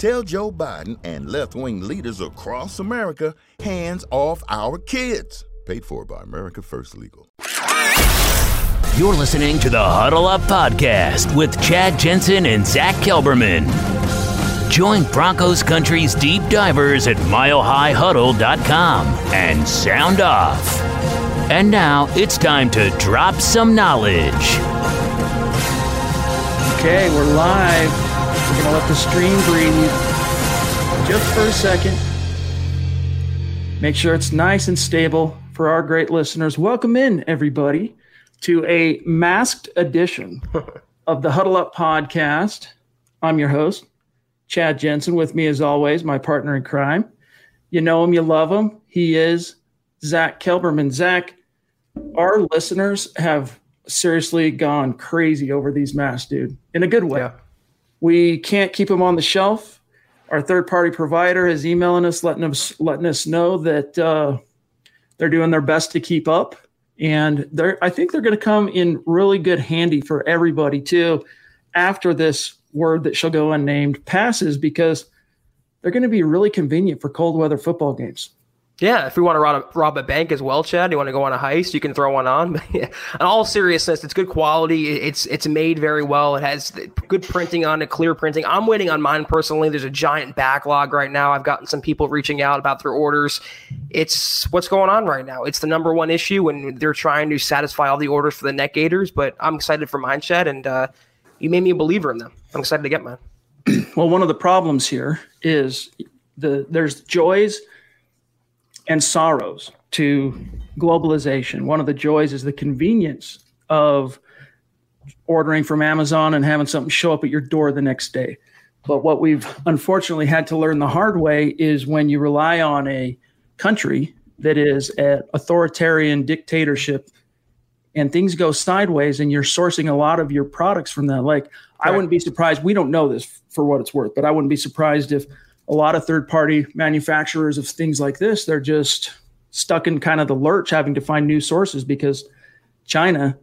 Tell Joe Biden and left wing leaders across America hands off our kids. Paid for by America First Legal. You're listening to the Huddle Up Podcast with Chad Jensen and Zach Kelberman. Join Broncos Country's deep divers at milehighhuddle.com and sound off. And now it's time to drop some knowledge. Okay, we're live. We're going to let the stream breathe just for a second. Make sure it's nice and stable for our great listeners. Welcome in, everybody, to a masked edition of the Huddle Up podcast. I'm your host, Chad Jensen. With me, as always, my partner in crime. You know him, you love him. He is Zach Kelberman. Zach, our listeners have seriously gone crazy over these masks, dude, in a good way. Yeah. We can't keep them on the shelf. Our third party provider is emailing us, letting us letting us know that uh, they're doing their best to keep up, and they're I think they're going to come in really good handy for everybody too. After this word that shall go unnamed passes, because they're going to be really convenient for cold weather football games. Yeah, if we want to rob a, rob a bank as well, Chad, you want to go on a heist, you can throw one on. But in all seriousness, it's good quality. It's it's made very well. It has good printing on it, clear printing. I'm waiting on mine personally. There's a giant backlog right now. I've gotten some people reaching out about their orders. It's what's going on right now. It's the number one issue, and they're trying to satisfy all the orders for the Neck Gaiters. But I'm excited for mine, Chad, and uh, you made me a believer in them. I'm excited to get mine. Well, one of the problems here is the there's joys and sorrows to globalization. One of the joys is the convenience of ordering from Amazon and having something show up at your door the next day. But what we've unfortunately had to learn the hard way is when you rely on a country that is an authoritarian dictatorship and things go sideways and you're sourcing a lot of your products from that. Like, I wouldn't be surprised. We don't know this for what it's worth, but I wouldn't be surprised if a lot of third party manufacturers of things like this, they're just stuck in kind of the lurch having to find new sources because China,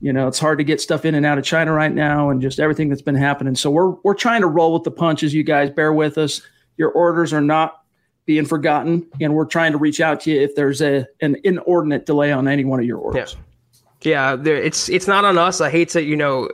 you know, it's hard to get stuff in and out of China right now and just everything that's been happening. So we're we're trying to roll with the punches, you guys bear with us. Your orders are not being forgotten and we're trying to reach out to you if there's a an inordinate delay on any one of your orders. Yeah. Yeah, it's it's not on us. I hate to you know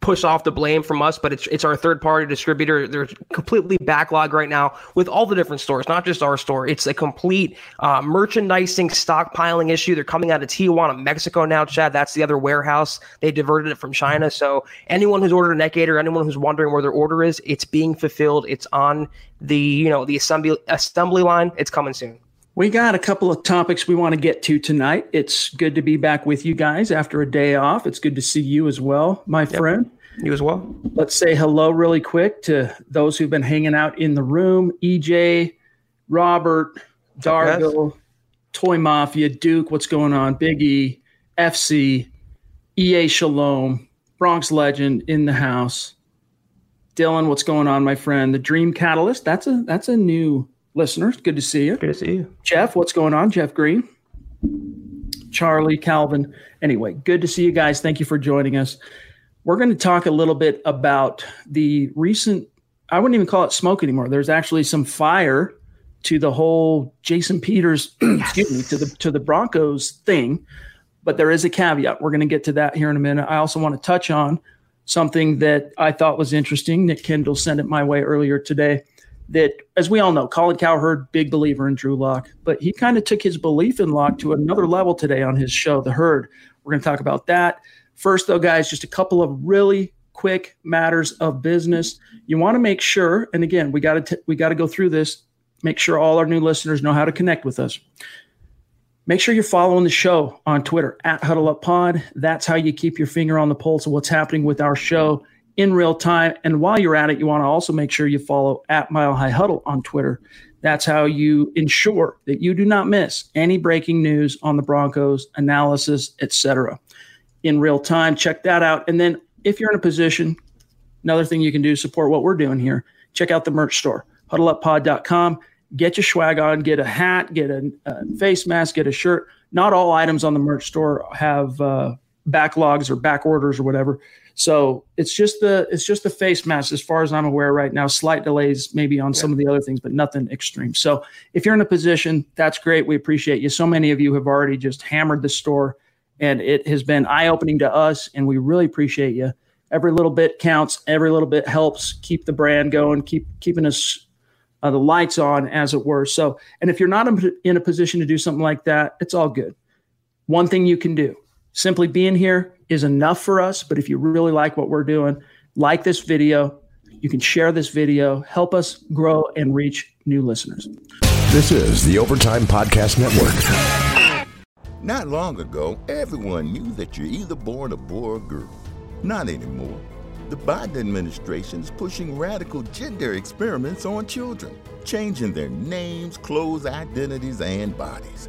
push off the blame from us, but it's it's our third party distributor. They're completely backlogged right now with all the different stores, not just our store. It's a complete uh, merchandising stockpiling issue. They're coming out of Tijuana, Mexico now, Chad. That's the other warehouse. They diverted it from China. So anyone who's ordered a Neck Gaiter, anyone who's wondering where their order is, it's being fulfilled. It's on the you know the assembly assembly line. It's coming soon. We got a couple of topics we want to get to tonight. It's good to be back with you guys after a day off. It's good to see you as well, my yep. friend. You as well. Let's say hello really quick to those who've been hanging out in the room EJ, Robert, Dargo, Toy Mafia, Duke, what's going on? Big E, FC, EA Shalom, Bronx Legend in the house. Dylan, what's going on, my friend? The Dream Catalyst. That's a that's a new listeners. Good to see you. Good to see you. Jeff, what's going on? Jeff Green. Charlie, Calvin. Anyway, good to see you guys. Thank you for joining us. We're going to talk a little bit about the recent, I wouldn't even call it smoke anymore. There's actually some fire to the whole Jason Peters, excuse me, to the to the Broncos thing. But there is a caveat. We're going to get to that here in a minute. I also want to touch on something that I thought was interesting. Nick Kendall sent it my way earlier today that, as we all know, Colin Cowherd, big believer in Drew Lock, but he kind of took his belief in Lock to another level today on his show, The Herd. We're going to talk about that. First, though, guys, just a couple of really quick matters of business. You want to make sure, and again, we got to we got to go through this. Make sure all our new listeners know how to connect with us. Make sure you're following the show on Twitter at Huddle Up Pod. That's how you keep your finger on the pulse of what's happening with our show in real time. And while you're at it, you want to also make sure you follow at Mile High Huddle on Twitter. That's how you ensure that you do not miss any breaking news on the Broncos, analysis, etc. in real time. Check that out. And then if you're in a position, another thing you can do support what we're doing here. Check out the merch store, huddleuppod.com. Get your swag on, get a hat, get a, a face mask, get a shirt. Not all items on the merch store have uh, backlogs or back orders or whatever. So it's just the it's just the face mask as far as I'm aware right now. Slight delays maybe on yeah. some of the other things, but nothing extreme. So if you're in a position, that's great. We appreciate you. So many of you have already just hammered the store, and it has been eye opening to us, and we really appreciate you. Every little bit counts. Every little bit helps keep the brand going, keep keeping us uh, the lights on, as it were. So, and if you're not in a position to do something like that, it's all good. One thing you can do simply being here is enough for us. But if you really like what we're doing, like this video, you can share this video, help us grow and reach new listeners. This is the Overtime Podcast Network. Not long ago, everyone knew that you're either born a boy or girl. Not anymore. The Biden administration is pushing radical gender experiments on children, changing their names, clothes, identities, and bodies.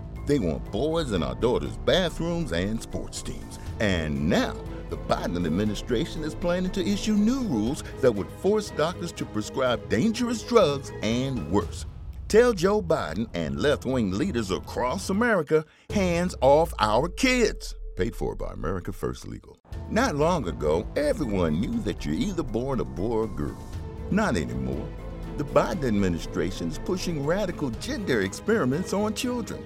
They want boys in our daughters' bathrooms and sports teams. And now, the Biden administration is planning to issue new rules that would force doctors to prescribe dangerous drugs and worse. Tell Joe Biden and left wing leaders across America hands off our kids. Paid for by America First Legal. Not long ago, everyone knew that you're either born a boy or girl. Not anymore. The Biden administration is pushing radical gender experiments on children,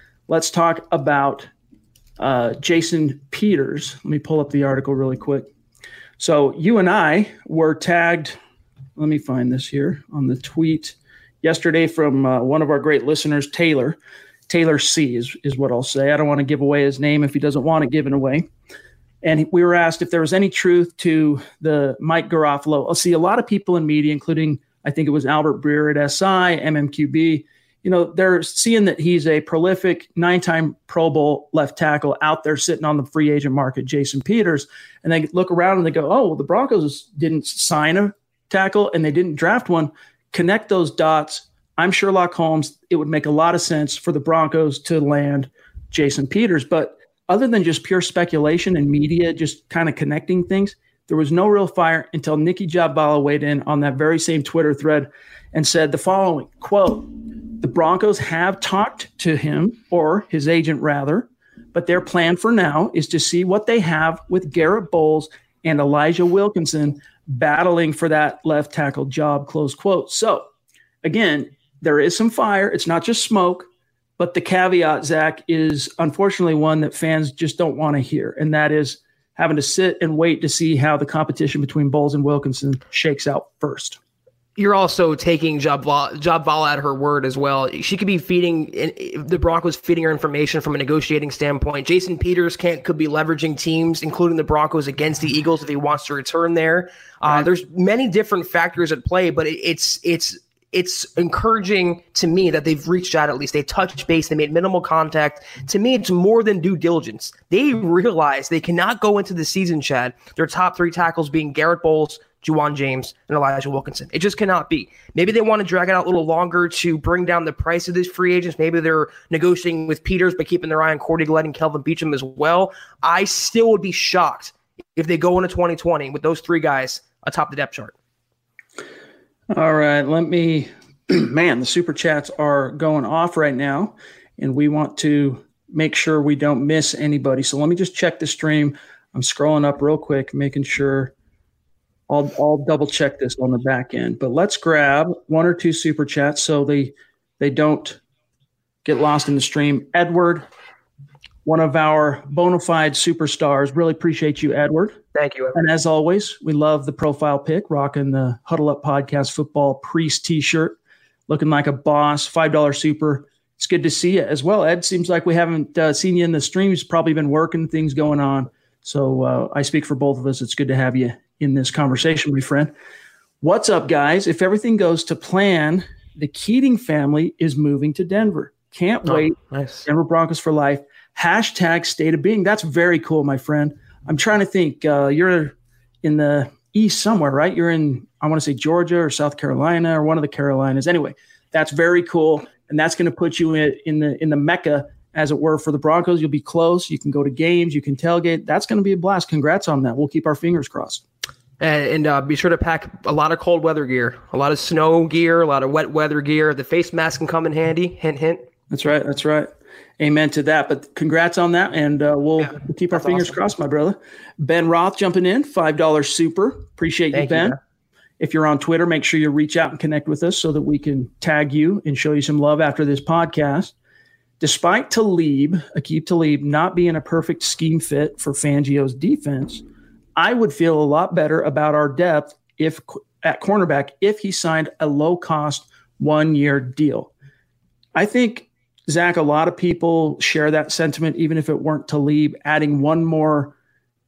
let's talk about uh, Jason Peters. Let me pull up the article really quick. So you and I were tagged. Let me find this here on the tweet yesterday from uh, one of our great listeners, Taylor. Taylor C is, is what I'll say. I don't want to give away his name if he doesn't want it given away. And we were asked if there was any truth to the Mike Garafolo. I'll see a lot of people in media, including I think it was Albert Breer at SI, MMQB. You know, they're seeing that he's a prolific nine-time Pro Bowl left tackle out there sitting on the free agent market, Jason Peters, and they look around and they go, "Oh, well, the Broncos didn't sign a tackle and they didn't draft one." Connect those dots. I'm Sherlock Holmes. It would make a lot of sense for the Broncos to land Jason Peters, but other than just pure speculation and media just kind of connecting things, there was no real fire until Nicki Jhabvala weighed in on that very same Twitter thread and said the following quote, the Broncos have talked to him or his agent rather, but their plan for now is to see what they have with Garrett Bolles and Elijah Wilkinson battling for that left tackle job, close quote. So again, there is some fire. It's not just smoke. But the caveat, Zach, is unfortunately one that fans just don't want to hear, and that is having to sit and wait to see how the competition between Bolles and Wilkinson shakes out first. You're also taking Jhabvala, at her word as well. She could be feeding the Broncos, feeding her information from a negotiating standpoint. Jason Peters can't could be leveraging teams, including the Broncos, against the Eagles if he wants to return there. Uh, There's many different factors at play, but it, it's it's it's encouraging to me that they've reached out at least. They touched base, they made minimal contact. To me, it's more than due diligence. They realize they cannot go into the season, Chad, their top three tackles being Garrett Bolles, Ja'Wuan James, and Elijah Wilkinson. It just cannot be. Maybe they want to drag it out a little longer to bring down the price of these free agents. Maybe they're negotiating with Peters, but keeping their eye on Cordy Glenn and Kelvin Beachum as well. I still would be shocked if they go into 2020 with those three guys atop the depth chart. All right, let me. Man, the super chats are going off right now, and we want to make sure we don't miss anybody. So let me just check the stream. I'm scrolling up real quick, making sure. I'll, I'll double check this on the back end. But let's grab one or two super chats so they they don't get lost in the stream. Edward, one of our bona fide superstars. Really appreciate you, Edward. Thank you. And as always, we love the profile pic, rocking the Huddle Up Podcast Football Priest t shirt, looking like a boss, $5 super. It's good to see you as well, Ed. Seems like we haven't uh, seen you in the streams, probably been working, things going on. So uh, I speak for both of us. It's good to have you in this conversation, my friend. What's up, guys? If everything goes to plan, the Keating family is moving to Denver. Can't oh, wait. Nice. Denver Broncos for life. Hashtag state of being. That's very cool, my friend. I'm trying to think. Uh, you're in the east somewhere, right? You're in, I want to say Georgia or South Carolina or one of the Carolinas. Anyway, that's very cool, and that's going to put you in, in the in the mecca, as it were, for the Broncos. You'll be close. You can go to games. You can tailgate. That's going to be a blast. Congrats on that. We'll keep our fingers crossed. And, and uh, be sure to pack a lot of cold weather gear, a lot of snow gear, a lot of wet weather gear. The face mask can come in handy. Hint, hint. That's right. That's right amen to that. But congrats on that, and uh, we'll, yeah, keep our fingers awesome. crossed, my brother. Ben Roth jumping in, five dollars super. Appreciate Thank you, Ben. You, if you're on Twitter, make sure you reach out and connect with us so that we can tag you and show you some love after this podcast. Despite Talib, Aqib Talib, not being a perfect scheme fit for Fangio's defense, I would feel a lot better about our depth if at cornerback if he signed a low cost one year deal. I think Zach, a lot of people share that sentiment, even if it weren't Talib, adding one more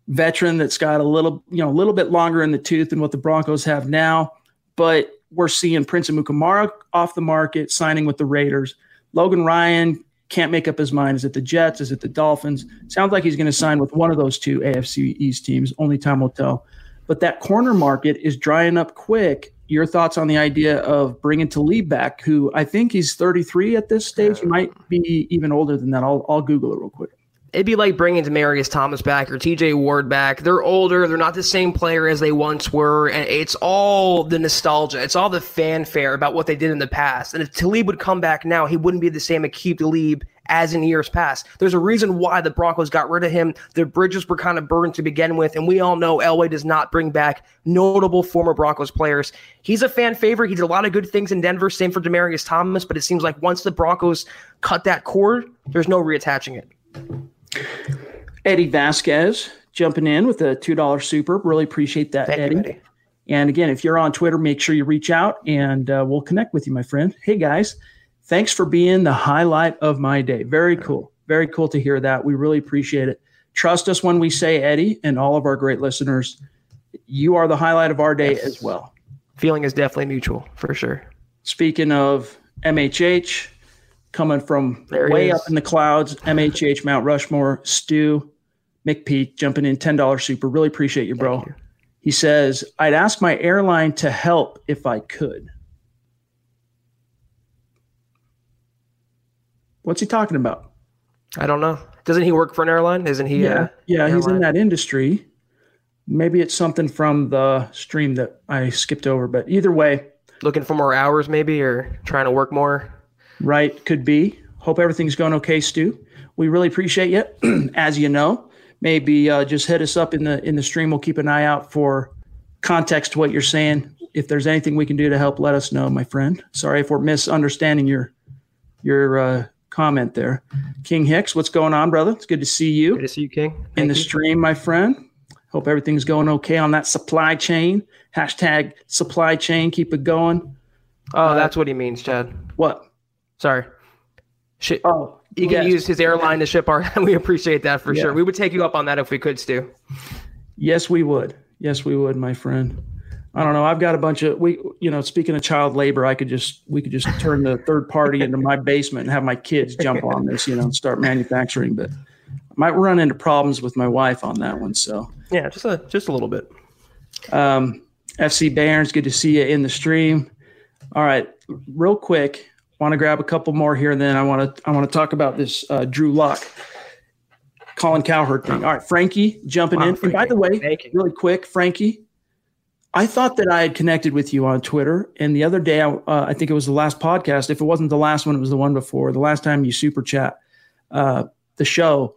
veteran that's got a little, you know, a little bit longer in the tooth than what the Broncos have now. But we're seeing Prince Amukamara off the market, signing with the Raiders. Logan Ryan can't make up his mind. Is it the Jets? Is it the Dolphins? Sounds like he's going to sign with one of those two AFC East teams. Only time will tell. But that corner market is drying up quick your thoughts on the idea of bringing Talib back, who I think he's 33 at this stage, he might be even older than that. I'll, I'll Google it real quick. It'd be like bringing Demaryius Thomas back or TJ Ward back. They're older. They're not the same player as they once were. And it's all the nostalgia. It's all the fanfare about what they did in the past. And if Talib would come back now, he wouldn't be the same Aqib Talib as in years past. There's a reason why the Broncos got rid of him. The bridges were kind of burned to begin with, and we all know Elway does not bring back notable former Broncos players. He's a fan favorite. He did a lot of good things in Denver. Same for Demaryius Thomas, but it seems like once the Broncos cut that cord, there's no reattaching it. Eddie Vasquez jumping in with a two dollar super. Really appreciate that, Eddie. You, Eddie. And again, if you're on Twitter, make sure you reach out and uh, we'll connect with you, my friend. Hey guys, Thanks for being the highlight of my day. Very cool. Very cool to hear that. We really appreciate it. Trust us when we say Eddie and all of our great listeners, you are the highlight of our day as well. Feeling is definitely mutual for sure. Speaking of MHH, coming from There way up in the clouds, MHH Mount Rushmore, Stu McPeak jumping in $10 super. Really appreciate you, bro. you. He says, I'd ask my airline to help if I could. What's he talking about? I don't know. Doesn't he work for an airline? Isn't he? yeah, yeah, he's in that industry. Maybe it's something from the stream that I skipped over, but either way, looking for more hours, maybe, or trying to work more. Right, could be. Hope everything's going okay, Stu. We really appreciate you. As you know, maybe uh, just hit us up in the in the stream. We'll keep an eye out for context to what you're saying. If there's anything we can do to help, let us know, my friend. Sorry if we're misunderstanding your your uh, comment there. King Hicks, what's going on, brother? It's good to see you Good to see you, King. in the you. stream, my friend. Hope everything's going okay on that supply chain. Hashtag supply chain. Keep it going. Oh, that's what he means, Chad. What? Sorry. Oh, you can use his airline to ship our. we appreciate that for Yeah. sure. We would take you up on that if we could, Stu. Yes, we would. Yes, we would, my friend. I don't know. I've got a bunch of we. You know, speaking of child labor, I could just we could just turn the third party into my basement and have my kids jump on this. You know, and start manufacturing. But I might run into problems with my wife on that one. So, Yeah, just a just a little bit. um, FC Barons, good to see you in the stream. All right, real quick, want to grab a couple more here, and then I want to I want to talk about this uh, Drew Lock, Colin Cowherd thing. All right, Frankie jumping Wow, in. And by the way, really quick, Frankie, I thought that I had connected with you on Twitter, and the other day, I, uh, I think it was the last podcast. If it wasn't the last one, it was the one before. The last time you super chat uh, the show,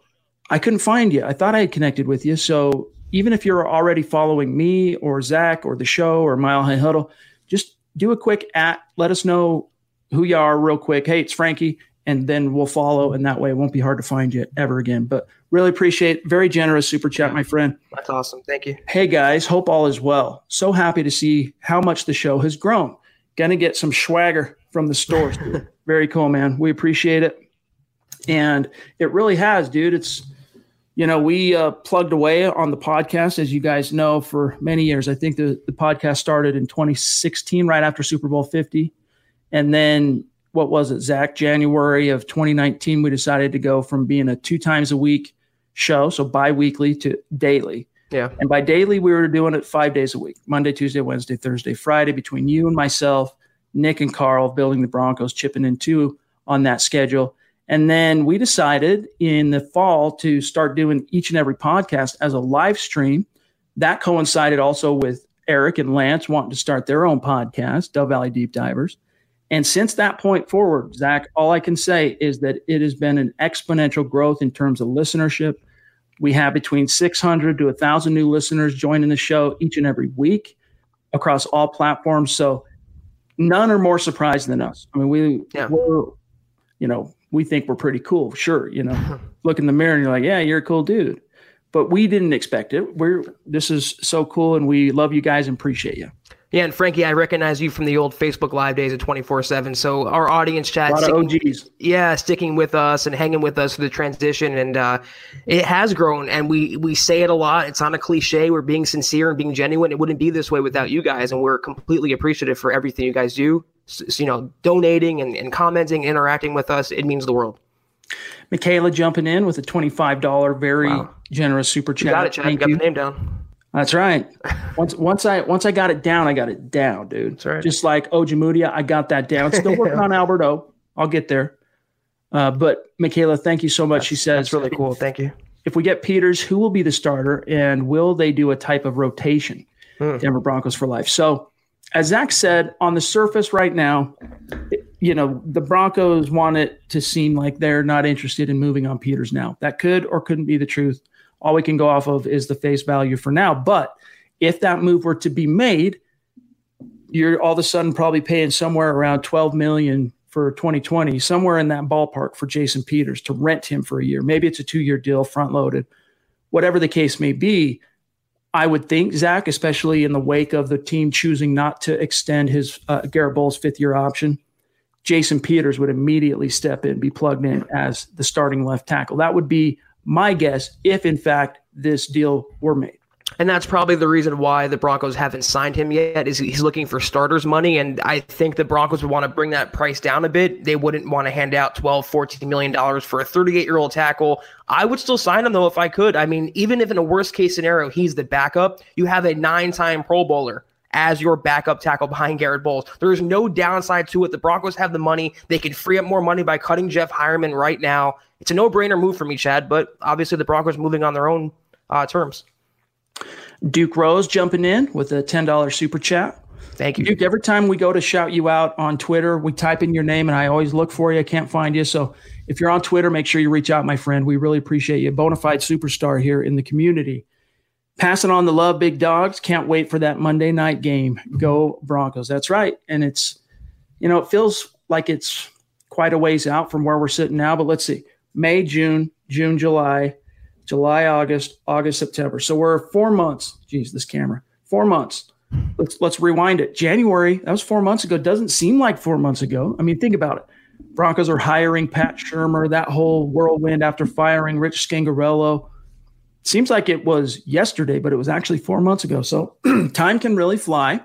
I couldn't find you. I thought I had connected with you. So even if you're already following me or Zach or the show or Mile High Huddle, just do a quick at. Let us know who you are real quick. Hey, it's Frankie, and then we'll follow, and that way it won't be hard to find you ever again. But really appreciate very generous super chat, my friend. That's awesome. Thank you. Hey guys, hope all is well. So happy to see how much the show has grown. Gonna get some swagger from the stores. Very cool, man. We appreciate it. And it really has, dude. It's, you know, we uh, plugged away on the podcast, as you guys know, for many years. I think the, the podcast started in 2016, right after Super Bowl 50. And then what was it, Zach? January of 2019, we decided to go from being a two times a week show, so bi weekly, to daily. Yeah. And by daily, we were doing it five days a week Monday, Tuesday, Wednesday, Thursday, Friday, between you and myself, Nick and Carl, building the Broncos, chipping in two on that schedule. And then we decided in the fall to start doing each and every podcast as a live stream. That coincided also with Eric and Lance wanting to start their own podcast, Dove Valley Deep Divers. And since that point forward, Zach, all I can say is that it has been an exponential growth in terms of listenership. We have between 600 to 1,000 new listeners joining the show each and every week across all platforms. So none are more surprised than us. I mean, we, Yeah. we're, you know, we think we're pretty cool. Sure. You know, look in the mirror and you're like, yeah, you're a cool dude. But we didn't expect it. We're, this is so cool. And we love you guys and appreciate you. Yeah, and Frankie, I recognize you from the old Facebook Live days of 24 7. So our audience A chat, lot of OGs. yeah, sticking with us and hanging with us through the transition. And uh, it has grown. And we, we say it a lot. It's not a cliche. We're being sincere and being genuine. It wouldn't be this way without you guys. And we're completely appreciative for everything you guys do. S- s- you know, donating and, and commenting, interacting with us. It means the world. Michaela jumping in with a $25 very Wow. generous super chat. You got it, Chad. You got you. the name down. That's right. Once once I once I got it down, I got it down, dude. That's right. Just like Ojemudia, I got that down. Still working on Alberto. I'll get there. Uh, but Michaela, thank you so much. she says That's really cool. Thank you. if we get Peters, who will be the starter, and will they do a type of rotation? Hmm. Denver Broncos for life. So, as Zach said, on the surface right now, you know the Broncos want it to seem like they're not interested in moving on Peters now. That could or couldn't be the truth. All we can go off of is the face value for now. But if that move were to be made, you're all of a sudden probably paying somewhere around 12 million for 2020, somewhere in that ballpark for Jason Peters to rent him for a year. Maybe it's a two-year deal, front loaded, whatever the case may be. I would think Zach, especially in the wake of the team choosing not to extend his uh, Garrett Bolles fifth year option, Jason Peters would immediately step in, be plugged in as the starting left tackle. That would be my guess, if in fact this deal were made. And that's probably the reason why the Broncos haven't signed him yet. Is he's looking for starters money, and I think the Broncos would want to bring that price down a bit. They wouldn't want to hand out 12, 14 million dollars for a 38 year old tackle. I would still sign him though if I could. I mean, even if in a worst case scenario he's the backup, you have a nine time Pro Bowler as your backup tackle behind Garrett Bolles. There is no downside to it. The Broncos have the money. They can free up more money by cutting Jeff Heuerman right now. It's a no brainer move for me, Chad. But obviously the Broncos moving on their own uh, terms. Duke Rose jumping in with a $10 super chat. Thank you. Duke, every time we go to shout you out on Twitter, we type in your name and I always look for you. I can't find you. So if you're on Twitter, make sure you reach out, my friend. We really appreciate you. Bonafide superstar here in the community. Passing on the love, big dogs. Can't wait for that Monday night game. Go Broncos. That's right. And it's, you know, it feels like it's quite a ways out from where we're sitting now, but let's see. May, June, June, July, July, August, August, September. So we're four months. Geez, this camera. Four months. Let's let's rewind it. January, that was four months ago. Doesn't seem like four months ago. I mean, think about it. Broncos are hiring Pat Shurmur, that whole whirlwind after firing Rich Scangarello. Seems like it was yesterday, but it was actually four months ago. So time can really fly.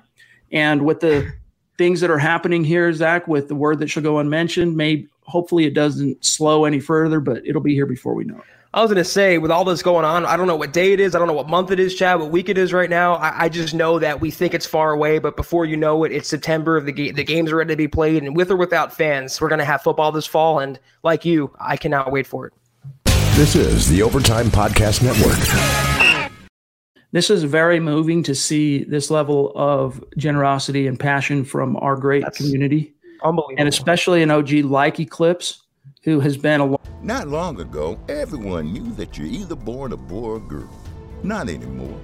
And with the things that are happening here, Zach, with the word that shall go unmentioned, maybe hopefully it doesn't slow any further, but it'll be here before we know it. I was gonna say, with all this going on, I don't know what day it is, I don't know what month it is, Chad, what week it is right now. I, I just know that we think it's far away, but before you know it, it's September. The ga- the games are ready to be played, and with or without fans, we're gonna have football this fall. And like you, I cannot wait for it. This is the Overtime Podcast Network. This is very moving to see this level of generosity and passion from our great That's community, Unbelievable. and especially an OG like Eclipse, who has been a Not long ago, everyone knew that you're either born a boy or girl. Not anymore.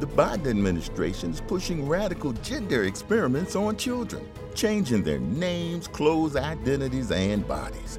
The Biden administration is pushing radical gender experiments on children, changing their names, clothes, identities, and bodies.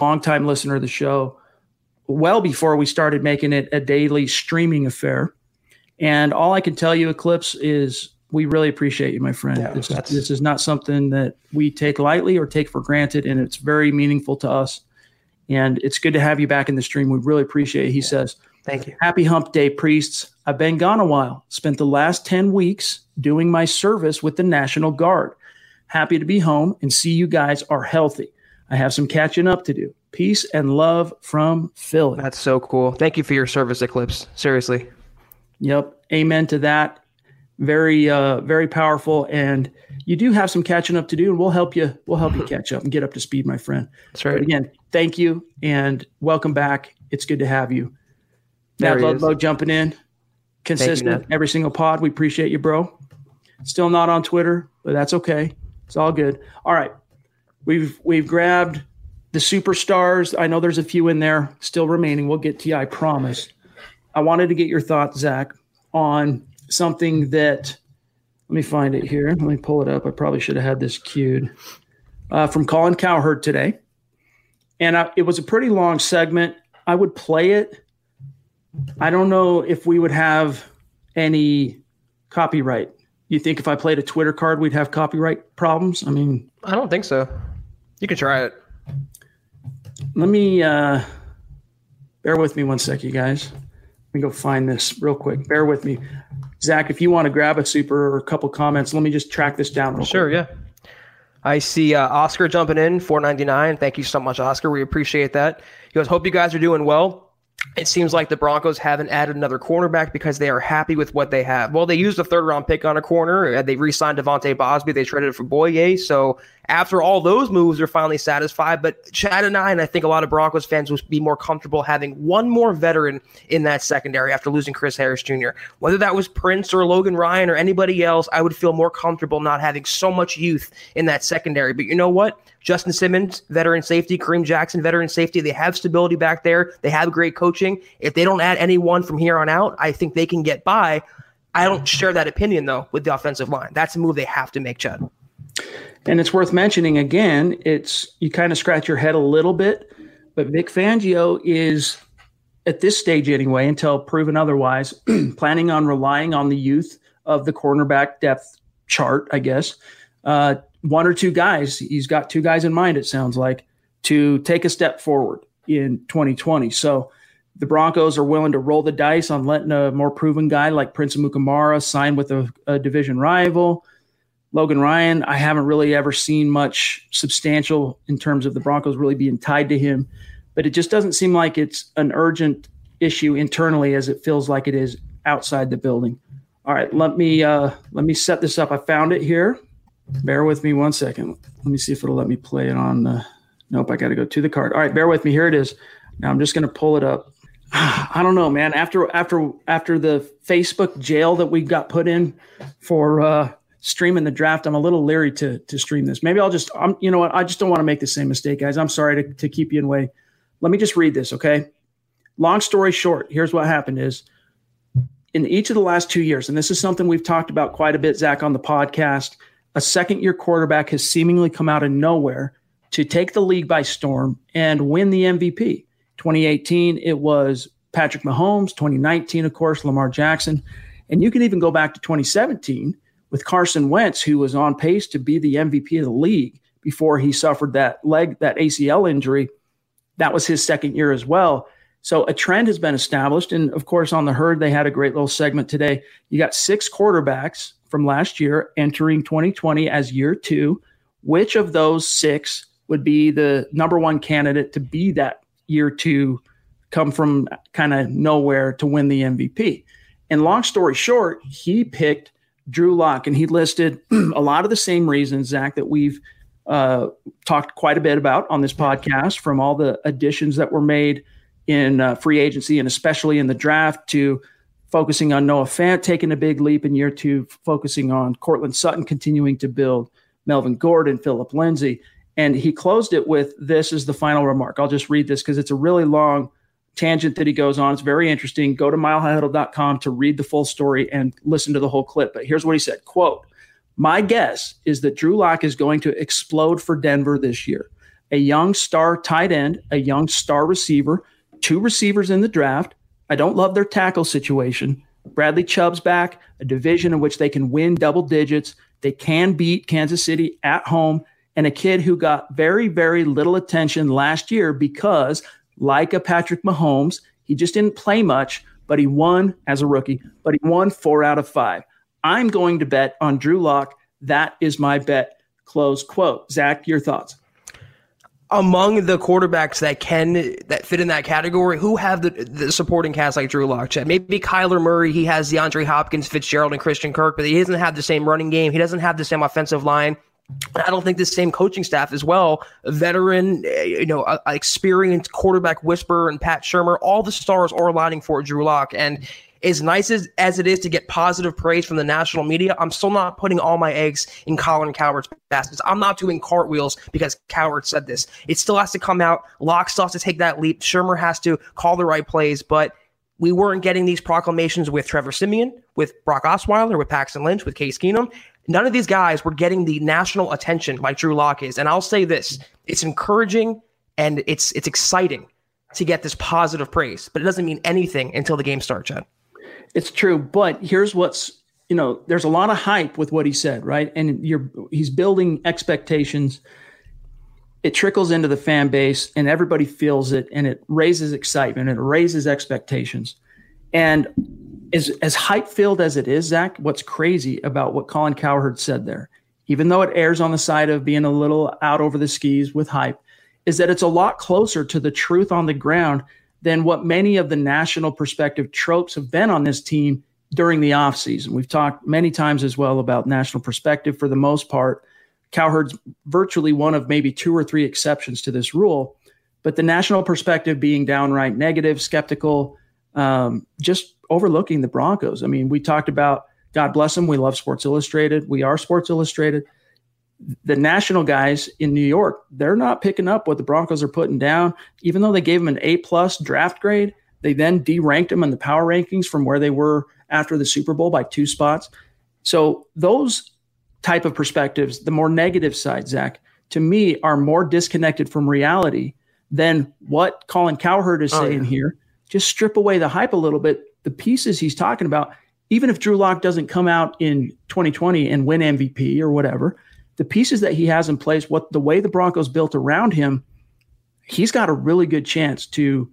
Longtime listener of the show, well before we started making it a daily streaming affair. And all I can tell you, Eclipse, is we really appreciate you, my friend. Yeah, this, that's- this is not something that we take lightly or take for granted, and it's very meaningful to us. And it's good to have you back in the stream. We really appreciate it. He says, Thank you. Happy Hump Day, priests. I've been gone a while. Spent the last 10 weeks doing my service with the National Guard. Happy to be home and see you guys are healthy. I have some catching up to do. Peace and love from Philly. That's so cool. Thank you for your service, Eclipse. Seriously. Yep. Amen to that. Very, uh, very powerful. And you do have some catching up to do, and we'll help you. We'll help you catch up and get up to speed, my friend. That's But right. again, thank you and welcome back. It's good to have you. Matt. Ludlow jumping in, consistent Nat. every single pod. We appreciate you, bro. Still not on Twitter, but that's okay. It's all good. All right, we've we've grabbed the superstars. I know there's a few in there still remaining. We'll get to you, I promise. I wanted to get your thoughts, Zach, on something that. Let me find it here. Let me pull it up. I probably should have had this queued uh, from Colin Cowherd today, and I, it was a pretty long segment. I would play it. I don't know if we would have any copyright. You think if I played a Twitter card, we'd have copyright problems? I mean, I don't think so. You can try it. let me uh, bear with me one sec, you guys. Let me go find this real quick. Bear with me. Zach, if you want to grab a super or a couple comments, let me just track this down. Real sure, quick. yeah. I see uh, Oscar jumping in, four ninety nine. Thank you so much, Oscar. We appreciate that. He goes, "Hope you guys are doing well." It seems like the Broncos haven't added another cornerback because they are happy with what they have. Well, they used a third round pick on a corner. They re-signed De'Vante Bausby. They traded it for Bouye. So after all those moves, they're finally satisfied. But Chad and I, and I think a lot of Broncos fans would be more comfortable having one more veteran in that secondary after losing Chris Harris Jr. Whether that was Prince or Logan Ryan or anybody else, I would feel more comfortable not having so much youth in that secondary. But you know what? Justin Simmons, veteran safety, Kareem Jackson, veteran safety. They have stability back there. They have great coaching. If they don't add anyone from here on out, I think they can get by. I don't share that opinion though with the offensive line. That's a move they have to make, Chad. And it's worth mentioning again, it's you kind of scratch your head a little bit, but Vic Fangio is at this stage anyway, until proven otherwise, planning on relying on the youth of the cornerback depth chart, I guess, uh, one or two guys. He's got two guys in mind, it sounds like, to take a step forward in 2020. So the Broncos are willing to roll the dice on letting a more proven guy like Prince Amukamara sign with a, a division rival. Logan Ryan, I haven't really ever seen much substantial in terms of the Broncos really being tied to him, but it just doesn't seem like it's an urgent issue internally as it feels like it is outside the building. All right, let me uh, let me set this up. I found it here. Bear with me one second. Let me see if it'll let me play it on the. Nope, I got to go to the card. All right, bear with me. Here it is. Now I'm just going to pull it up. I don't know, man. After after after the Facebook jail that we got put in for uh, streaming the draft, I'm a little leery to to stream this. Maybe I'll just. I'm. You know what? I just don't want to make the same mistake, guys. I'm sorry to to keep you in way. Let me just read this, okay? Long story short, here's what happened: is in each of the last two years, and this is something we've talked about quite a bit, Zach, on the podcast a second year quarterback has seemingly come out of nowhere to take the league by storm and win the MVP. 2018, it was Patrick Mahomes. 2019, of course, Lamar Jackson. And you can even go back to 2017 with Carson Wentz, who was on pace to be the MVP of the league before he suffered that leg, that ACL injury. That was his second year as well. So a trend has been established. And of course, on the herd, they had a great little segment today. You got six quarterbacks from last year entering 2020 as year two. Which of those six would be the number one candidate to be that year two, come from kind of nowhere to win the MVP? And long story short, he picked Drew Lock, and he listed a lot of the same reasons, Zach, that we've uh, talked quite a bit about on this podcast from all the additions that were made in uh, free agency and especially in the draft to focusing on Noah Fant taking a big leap in year two, focusing on Courtland Sutton continuing to build, Melvin Gordon, Phillip Lindsay. And he closed it with this is the final remark. I'll just read this because it's a really long tangent that he goes on. It's very interesting. Go to milehighhuddle.com to read the full story and listen to the whole clip. But here's what he said quote, my guess is that Drew Lock is going to explode for Denver this year. A young star tight end, a young star receiver, two receivers in the draft, I don't love their tackle situation. Bradley Chubb's back, a division in which they can win double digits. They can beat Kansas City at home, and a kid who got very, very little attention last year because, like a Patrick Mahomes, he just didn't play much, but he won as a rookie, but he won four out of five. I'm going to bet on Drew Lock. That is my bet. Close quote. Zach, your thoughts among the quarterbacks that can that fit in that category, who have the, the supporting cast like Drew Lock? Maybe Kyler Murray. He has DeAndre Hopkins, Fitzgerald, and Christian Kirk, but he doesn't have the same running game. He doesn't have the same offensive line. I don't think the same coaching staff as well. Veteran, eh, you know, a, a experienced quarterback whisperer and Pat Shurmur. All the stars are aligning for Drew Lock, and as nice as, as it is to get positive praise from the national media, I'm still not putting all my eggs in Colin Cowherd's baskets. I'm not doing cartwheels because Cowherd said this. It still has to come out. Lock still has to take that leap. Shurmur has to call the right plays, but we weren't getting these proclamations with Trevor Siemian, with Brock Osweiler, with Paxton Lynch, with Case Keenum. None of these guys were getting the national attention like Drew Lock is. And I'll say this: it's encouraging and it's it's exciting to get this positive praise, but it doesn't mean anything until the game starts, Chad. It's true, but here's what's you know, there's a lot of hype with what he said, right? And you're he's building expectations. it trickles into the fan base and everybody feels it and it raises excitement and it raises expectations. And as, as hype filled as it is, Zach, what's crazy about what Colin Cowherd said there, even though it airs on the side of being a little out over the skis with hype, is that it's a lot closer to the truth on the ground than what many of the national perspective tropes have been on this team during the offseason. We've talked many times as well about national perspective for the most part. Cowherd's virtually one of maybe two or three exceptions to this rule, but the national perspective being downright negative, skeptical, um, just overlooking the Broncos. I mean, we talked about God bless them. We love Sports Illustrated. We are Sports Illustrated. The national guys in New York, they're not picking up what the Broncos are putting down, even though they gave them an A plus draft grade. They then deranked them in the power rankings from where they were after the Super Bowl by two spots. So those type of perspectives, the more negative side, Zach, to me are more disconnected from reality than what Colin Cowherd is oh, saying yeah. here. Just strip away the hype a little bit. The pieces he's talking about, even if Drew Lock doesn't come out in 2020 and win MVP or whatever, the pieces that he has in place, what the way the Broncos built around him, he's got a really good chance to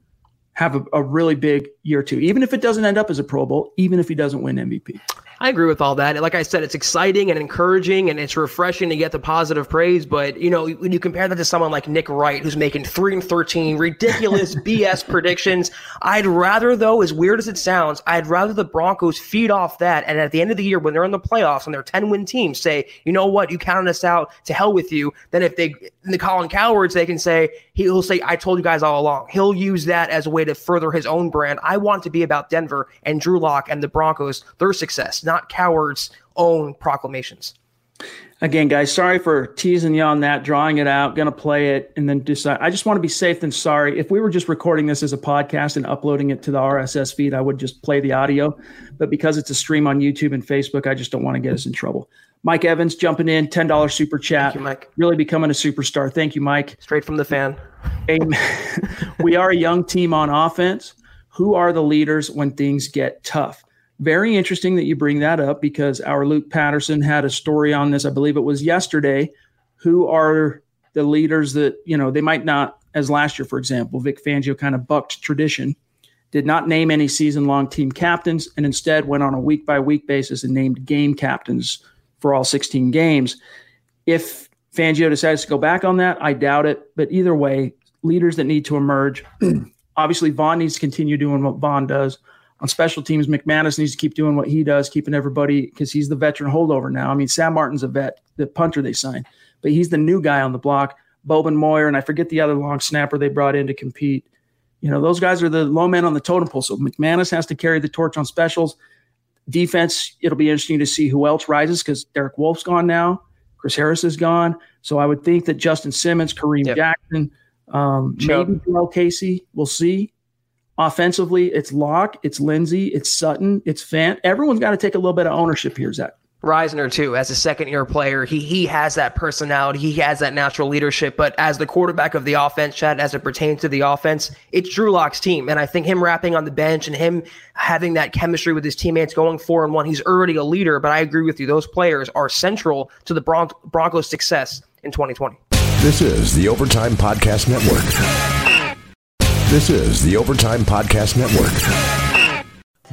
have a, a really big year two, even if it doesn't end up as a Pro Bowl, even if he doesn't win MVP. I agree with all that. Like I said, it's exciting and encouraging and it's refreshing to get the positive praise. But, you know, when you compare that to someone like Nick Wright, who's making 3 and 13, ridiculous BS predictions, I'd rather, though, as weird as it sounds, I'd rather the Broncos feed off that. And at the end of the year, when they're in the playoffs and they're 10 win teams, say, you know what, you counted us out to hell with you. Then if they, the Colin Cowherds, they can say, he'll say, I told you guys all along. He'll use that as a way to further his own brand. I want to be about Denver and Drew Lock and the Broncos, their success, not Cowherd's own proclamations. Again, guys, sorry for teasing you on that, drawing it out, going to play it, and then decide. I just want to be safe than sorry. If we were just recording this as a podcast and uploading it to the RSS feed, I would just play the audio. But because it's a stream on YouTube and Facebook, I just don't want to get us in trouble. Mike Evans jumping in, $10 super chat. Thank you, Mike. Really becoming a superstar. Thank you, Mike. Straight from the fan. Amen. we are a young team on offense. Who are the leaders when things get tough? Very interesting that you bring that up because our Luke Patterson had a story on this. I believe it was yesterday. Who are the leaders that, you know, they might not, as last year, for example, Vic Fangio kind of bucked tradition, did not name any season long team captains, and instead went on a week by week basis and named game captains for all 16 games. If Fangio decides to go back on that, I doubt it. But either way, leaders that need to emerge. Obviously, Von needs to continue doing what Von does on special teams, McManus needs to keep doing what he does, keeping everybody because he's the veteran holdover now. I mean, Sam Martin's a vet, the punter they signed, but he's the new guy on the block. Bobenmoyer, and I forget the other long snapper they brought in to compete. You know, those guys are the low men on the totem pole. So McManus has to carry the torch on specials. Defense, it'll be interesting to see who else rises because Derek Wolfe's gone now. Chris Harris is gone. So I would think that Justin Simmons, Kareem yep. Jackson, um, maybe Jurrell Casey, we'll see. Offensively, it's Lock, it's Lindsay, it's Sutton, it's Fant. Everyone's got to take a little bit of ownership here, Zach. Risner too, as a second year player, he he has that personality, he has that natural leadership. But as the quarterback of the offense, Chad, as it pertains to the offense, it's Drew Lock's team, and I think him rapping on the bench and him having that chemistry with his teammates, going four and one, he's already a leader. But I agree with you; those players are central to the Bron- Broncos' success in 2020. This is the Overtime Podcast Network. This is the Overtime Podcast Network.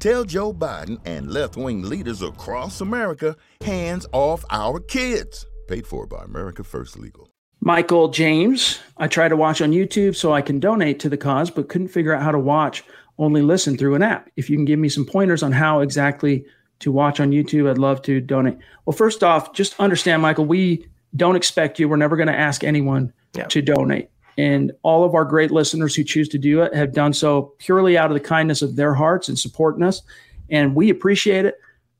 Tell Joe Biden and left wing leaders across America hands off our kids. Paid for by America First Legal. Michael James, I try to watch on YouTube so I can donate to the cause, but couldn't figure out how to watch, only listen through an app. If you can give me some pointers on how exactly to watch on YouTube, I'd love to donate. Well, first off, just understand, Michael, we don't expect you. We're never going to ask anyone yeah. to donate. And all of our great listeners who choose to do it have done so purely out of the kindness of their hearts and supporting us. And we appreciate it.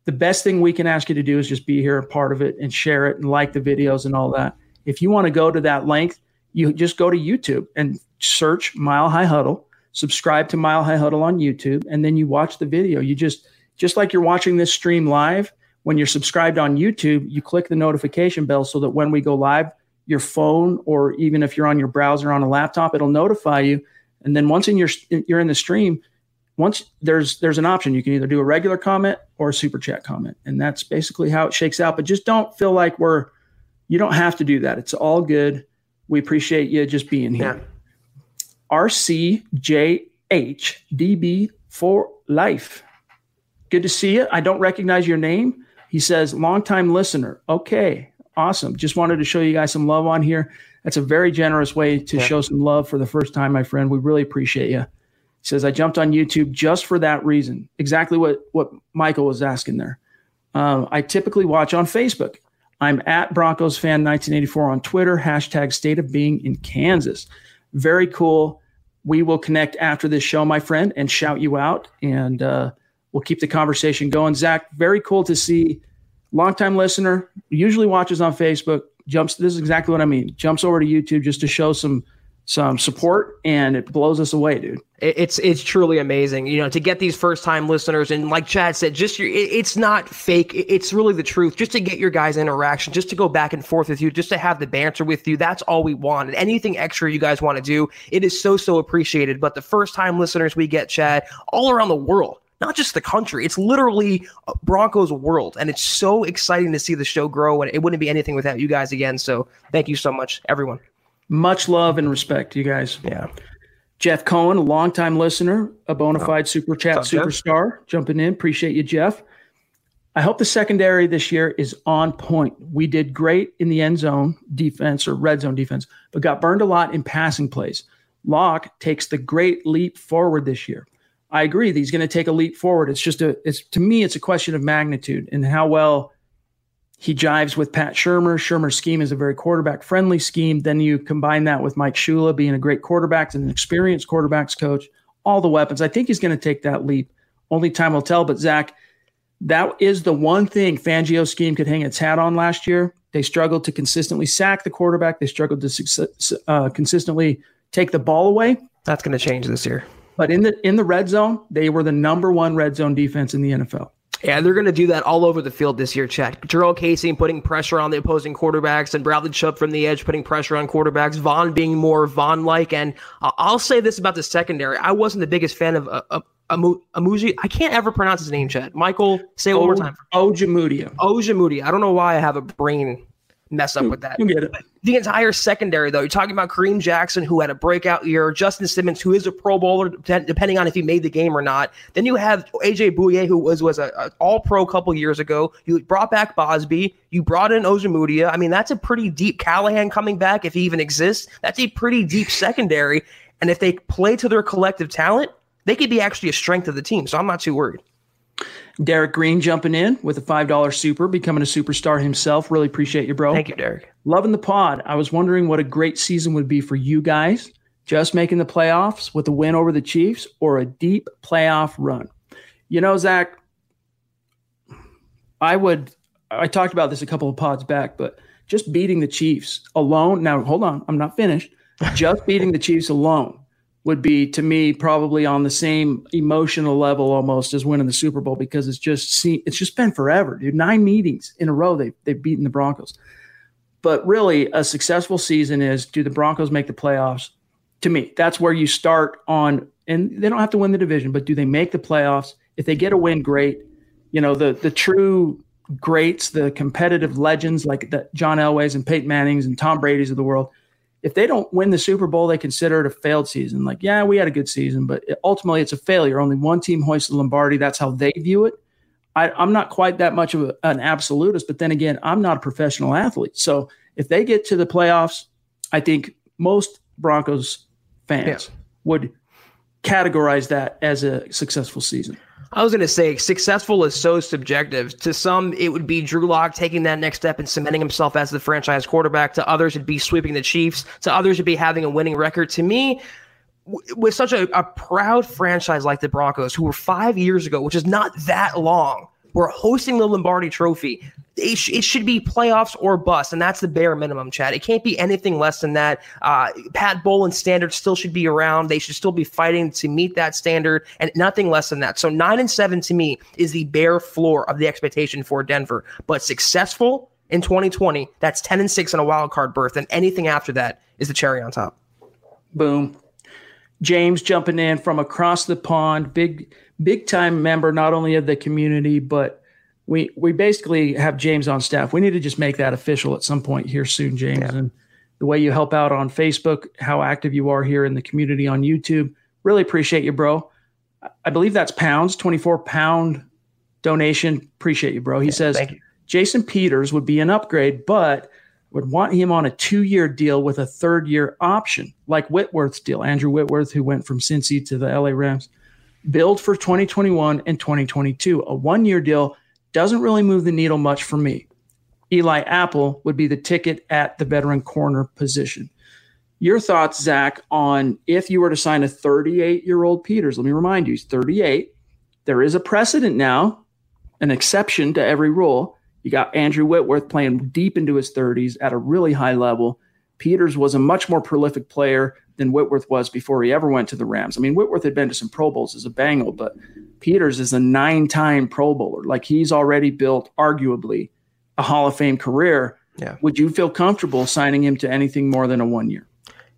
The best thing we can ask you to do is just be here a part of it and share it and like the videos and all that. If you want to go to that length, you just go to YouTube and search Mile High Huddle, subscribe to Mile High Huddle on YouTube, and then you watch the video. You just just like you're watching this stream live, when you're subscribed on YouTube, you click the notification bell so that when we go live, your phone or even if you're on your browser on a laptop, it'll notify you. And then once in your you're in the stream, once there's there's an option you can either do a regular comment or a super chat comment, and that's basically how it shakes out. But just don't feel like we're you don't have to do that. It's all good. We appreciate you just being here. Yeah. RCJHDB for life. Good to see you. I don't recognize your name. He says, longtime listener. Okay, awesome. Just wanted to show you guys some love on here. That's a very generous way to yeah. show some love for the first time, my friend. We really appreciate you. He says, I jumped on YouTube just for that reason. Exactly what, what Michael was asking there. Um, I typically watch on Facebook. I'm at Broncos fan 1984 on Twitter, hashtag state of being in Kansas. Very cool. We will connect after this show, my friend, and shout you out, and uh, we'll keep the conversation going. Zach, very cool to see. Longtime listener, usually watches on Facebook, jumps. This is exactly what I mean. Jumps over to YouTube just to show some some support and it blows us away, dude. It's it's truly amazing, you know, to get these first time listeners and like Chad said, just your it's not fake. It's really the truth. Just to get your guys' interaction, just to go back and forth with you, just to have the banter with you. That's all we want. And anything extra you guys want to do, it is so so appreciated. But the first time listeners we get, Chad, all around the world, not just the country. It's literally Broncos world, and it's so exciting to see the show grow. And it wouldn't be anything without you guys again. So thank you so much, everyone. Much love and respect, you guys. Yeah. Jeff Cohen, a longtime listener, a bona oh. fide oh. super chat up, superstar, Jeff? jumping in. Appreciate you, Jeff. I hope the secondary this year is on point. We did great in the end zone defense or red zone defense, but got burned a lot in passing plays. Lock takes the great leap forward this year. I agree that he's going to take a leap forward. It's just a, it's to me, it's a question of magnitude and how well he jives with Pat Shurmur. Shurmur's scheme is a very quarterback friendly scheme. Then you combine that with Mike Shula being a great quarterback and an experienced quarterbacks coach, all the weapons. I think he's going to take that leap. Only time will tell. But Zach, that is the one thing Fangio's scheme could hang its hat on last year. They struggled to consistently sack the quarterback. They struggled to uh, consistently take the ball away. That's going to change this year. But in the in the red zone, they were the number one red zone defense in the NFL. Yeah, they're going to do that all over the field this year, Chad. Jurrell Casey putting pressure on the opposing quarterbacks, and Bradley Chubb from the edge putting pressure on quarterbacks. Von being more Von like. And I'll say this about the secondary. I wasn't the biggest fan of uh, uh, Amuji. I can't ever pronounce his name, Chad. Michael, say it one more time. Ojemudia. Ojemudia. I don't know why I have a brain mess up hmm, with that. You get it. The entire secondary, though, you're talking about Kareem Jackson, who had a breakout year, Justin Simmons, who is a Pro Bowler, depending on if he made the game or not. Then you have AJ Bouye, who was was a, All Pro a couple years ago. You brought back Bausby. You brought in Ojemudia. I mean, that's a pretty deep Callahan coming back, if he even exists. That's a pretty deep secondary. And if they play to their collective talent, they could be actually a strength of the team. So I'm not too worried. Derek Green jumping in with a $5 super, becoming a superstar himself. Really appreciate you, bro. Thank you, Derek. Loving the pod. I was wondering what a great season would be for you guys. Just making the playoffs with a win over the Chiefs or a deep playoff run. You know, Zach, I would, I talked about this a couple of pods back, but just beating the Chiefs alone. Now, hold on, I'm not finished. Just beating the Chiefs alone would be to me probably on the same emotional level almost as winning the Super Bowl because it's just seen, it's just been forever, dude. Nine meetings in a row they they've beaten the Broncos. But really, a successful season is do the Broncos make the playoffs? to me, that's where you start on. And they don't have to win the division, but do they make the playoffs? If they get a win, great. You know, the the true greats, the competitive legends like the John Elways and Peyton Mannings and Tom Brady's of the world, if they don't win the Super Bowl, they consider it a failed season. Like, yeah, we had a good season, but ultimately it's a failure. Only one team hoisted Lombardi. That's how they view it. I, am not quite that much of a, an absolutist, but then again, I'm not a professional athlete. So if they get to the playoffs, I think most Broncos fans yeah. would categorize that as a successful season. I was going to say successful is so subjective. To some, it would be Drew Lock taking that next step and cementing himself as the franchise quarterback. To others, it'd be sweeping the Chiefs. To others, it'd be having a winning record. To me, with such a, a proud franchise like the Broncos, who were five years ago, which is not that long, we're hosting the Lombardi Trophy. It, sh- it, should be playoffs or bust, and that's the bare minimum, Chad. It can't be anything less than that. Uh, Pat Bowlen standard still should be around. They should still be fighting to meet that standard, and nothing less than that. So nine and seven to me is the bare floor of the expectation for Denver. But successful in 2020, that's 10 and six in a wild card berth, and anything after that is the cherry on top. Boom. James jumping in from across the pond, big big time member not only of the community but we we basically have James on staff. We need to just make that official at some point here soon, James. Yeah. And the way you help out on Facebook, how active you are here in the community on YouTube, really appreciate you, bro. I believe that's pounds, 24 pound donation. Appreciate you, bro. He yeah, says Jason Peters would be an upgrade, but would want him on a two year deal with a third year option, like Whitworth's deal. Andrew Whitworth, who went from Cincy to the LA Rams, build for 2021 and 2022. A one year deal doesn't really move the needle much for me. Eli Apple would be the ticket at the veteran corner position. Your thoughts, Zach, on if you were to sign a 38 year old Peters? Let me remind you, he's 38. There is a precedent now, an exception to every rule you got Andrew Whitworth playing deep into his 30s at a really high level. Peters was a much more prolific player than Whitworth was before he ever went to the Rams. I mean, Whitworth had been to some Pro Bowls as a Bengal, but Peters is a nine time Pro Bowler. Like he's already built, arguably, a Hall of Fame career. Yeah. Would you feel comfortable signing him to anything more than a one year?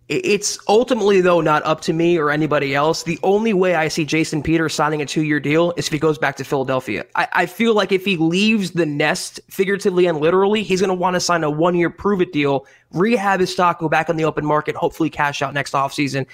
It's ultimately, though, not up to me or anybody else. The only way I see Jason Peters signing a two year deal is if he goes back to Philadelphia. I, I feel like if he leaves the nest, figuratively and literally, he's going to want to sign a one year prove it deal, rehab his stock, go back on the open market, hopefully cash out next offseason.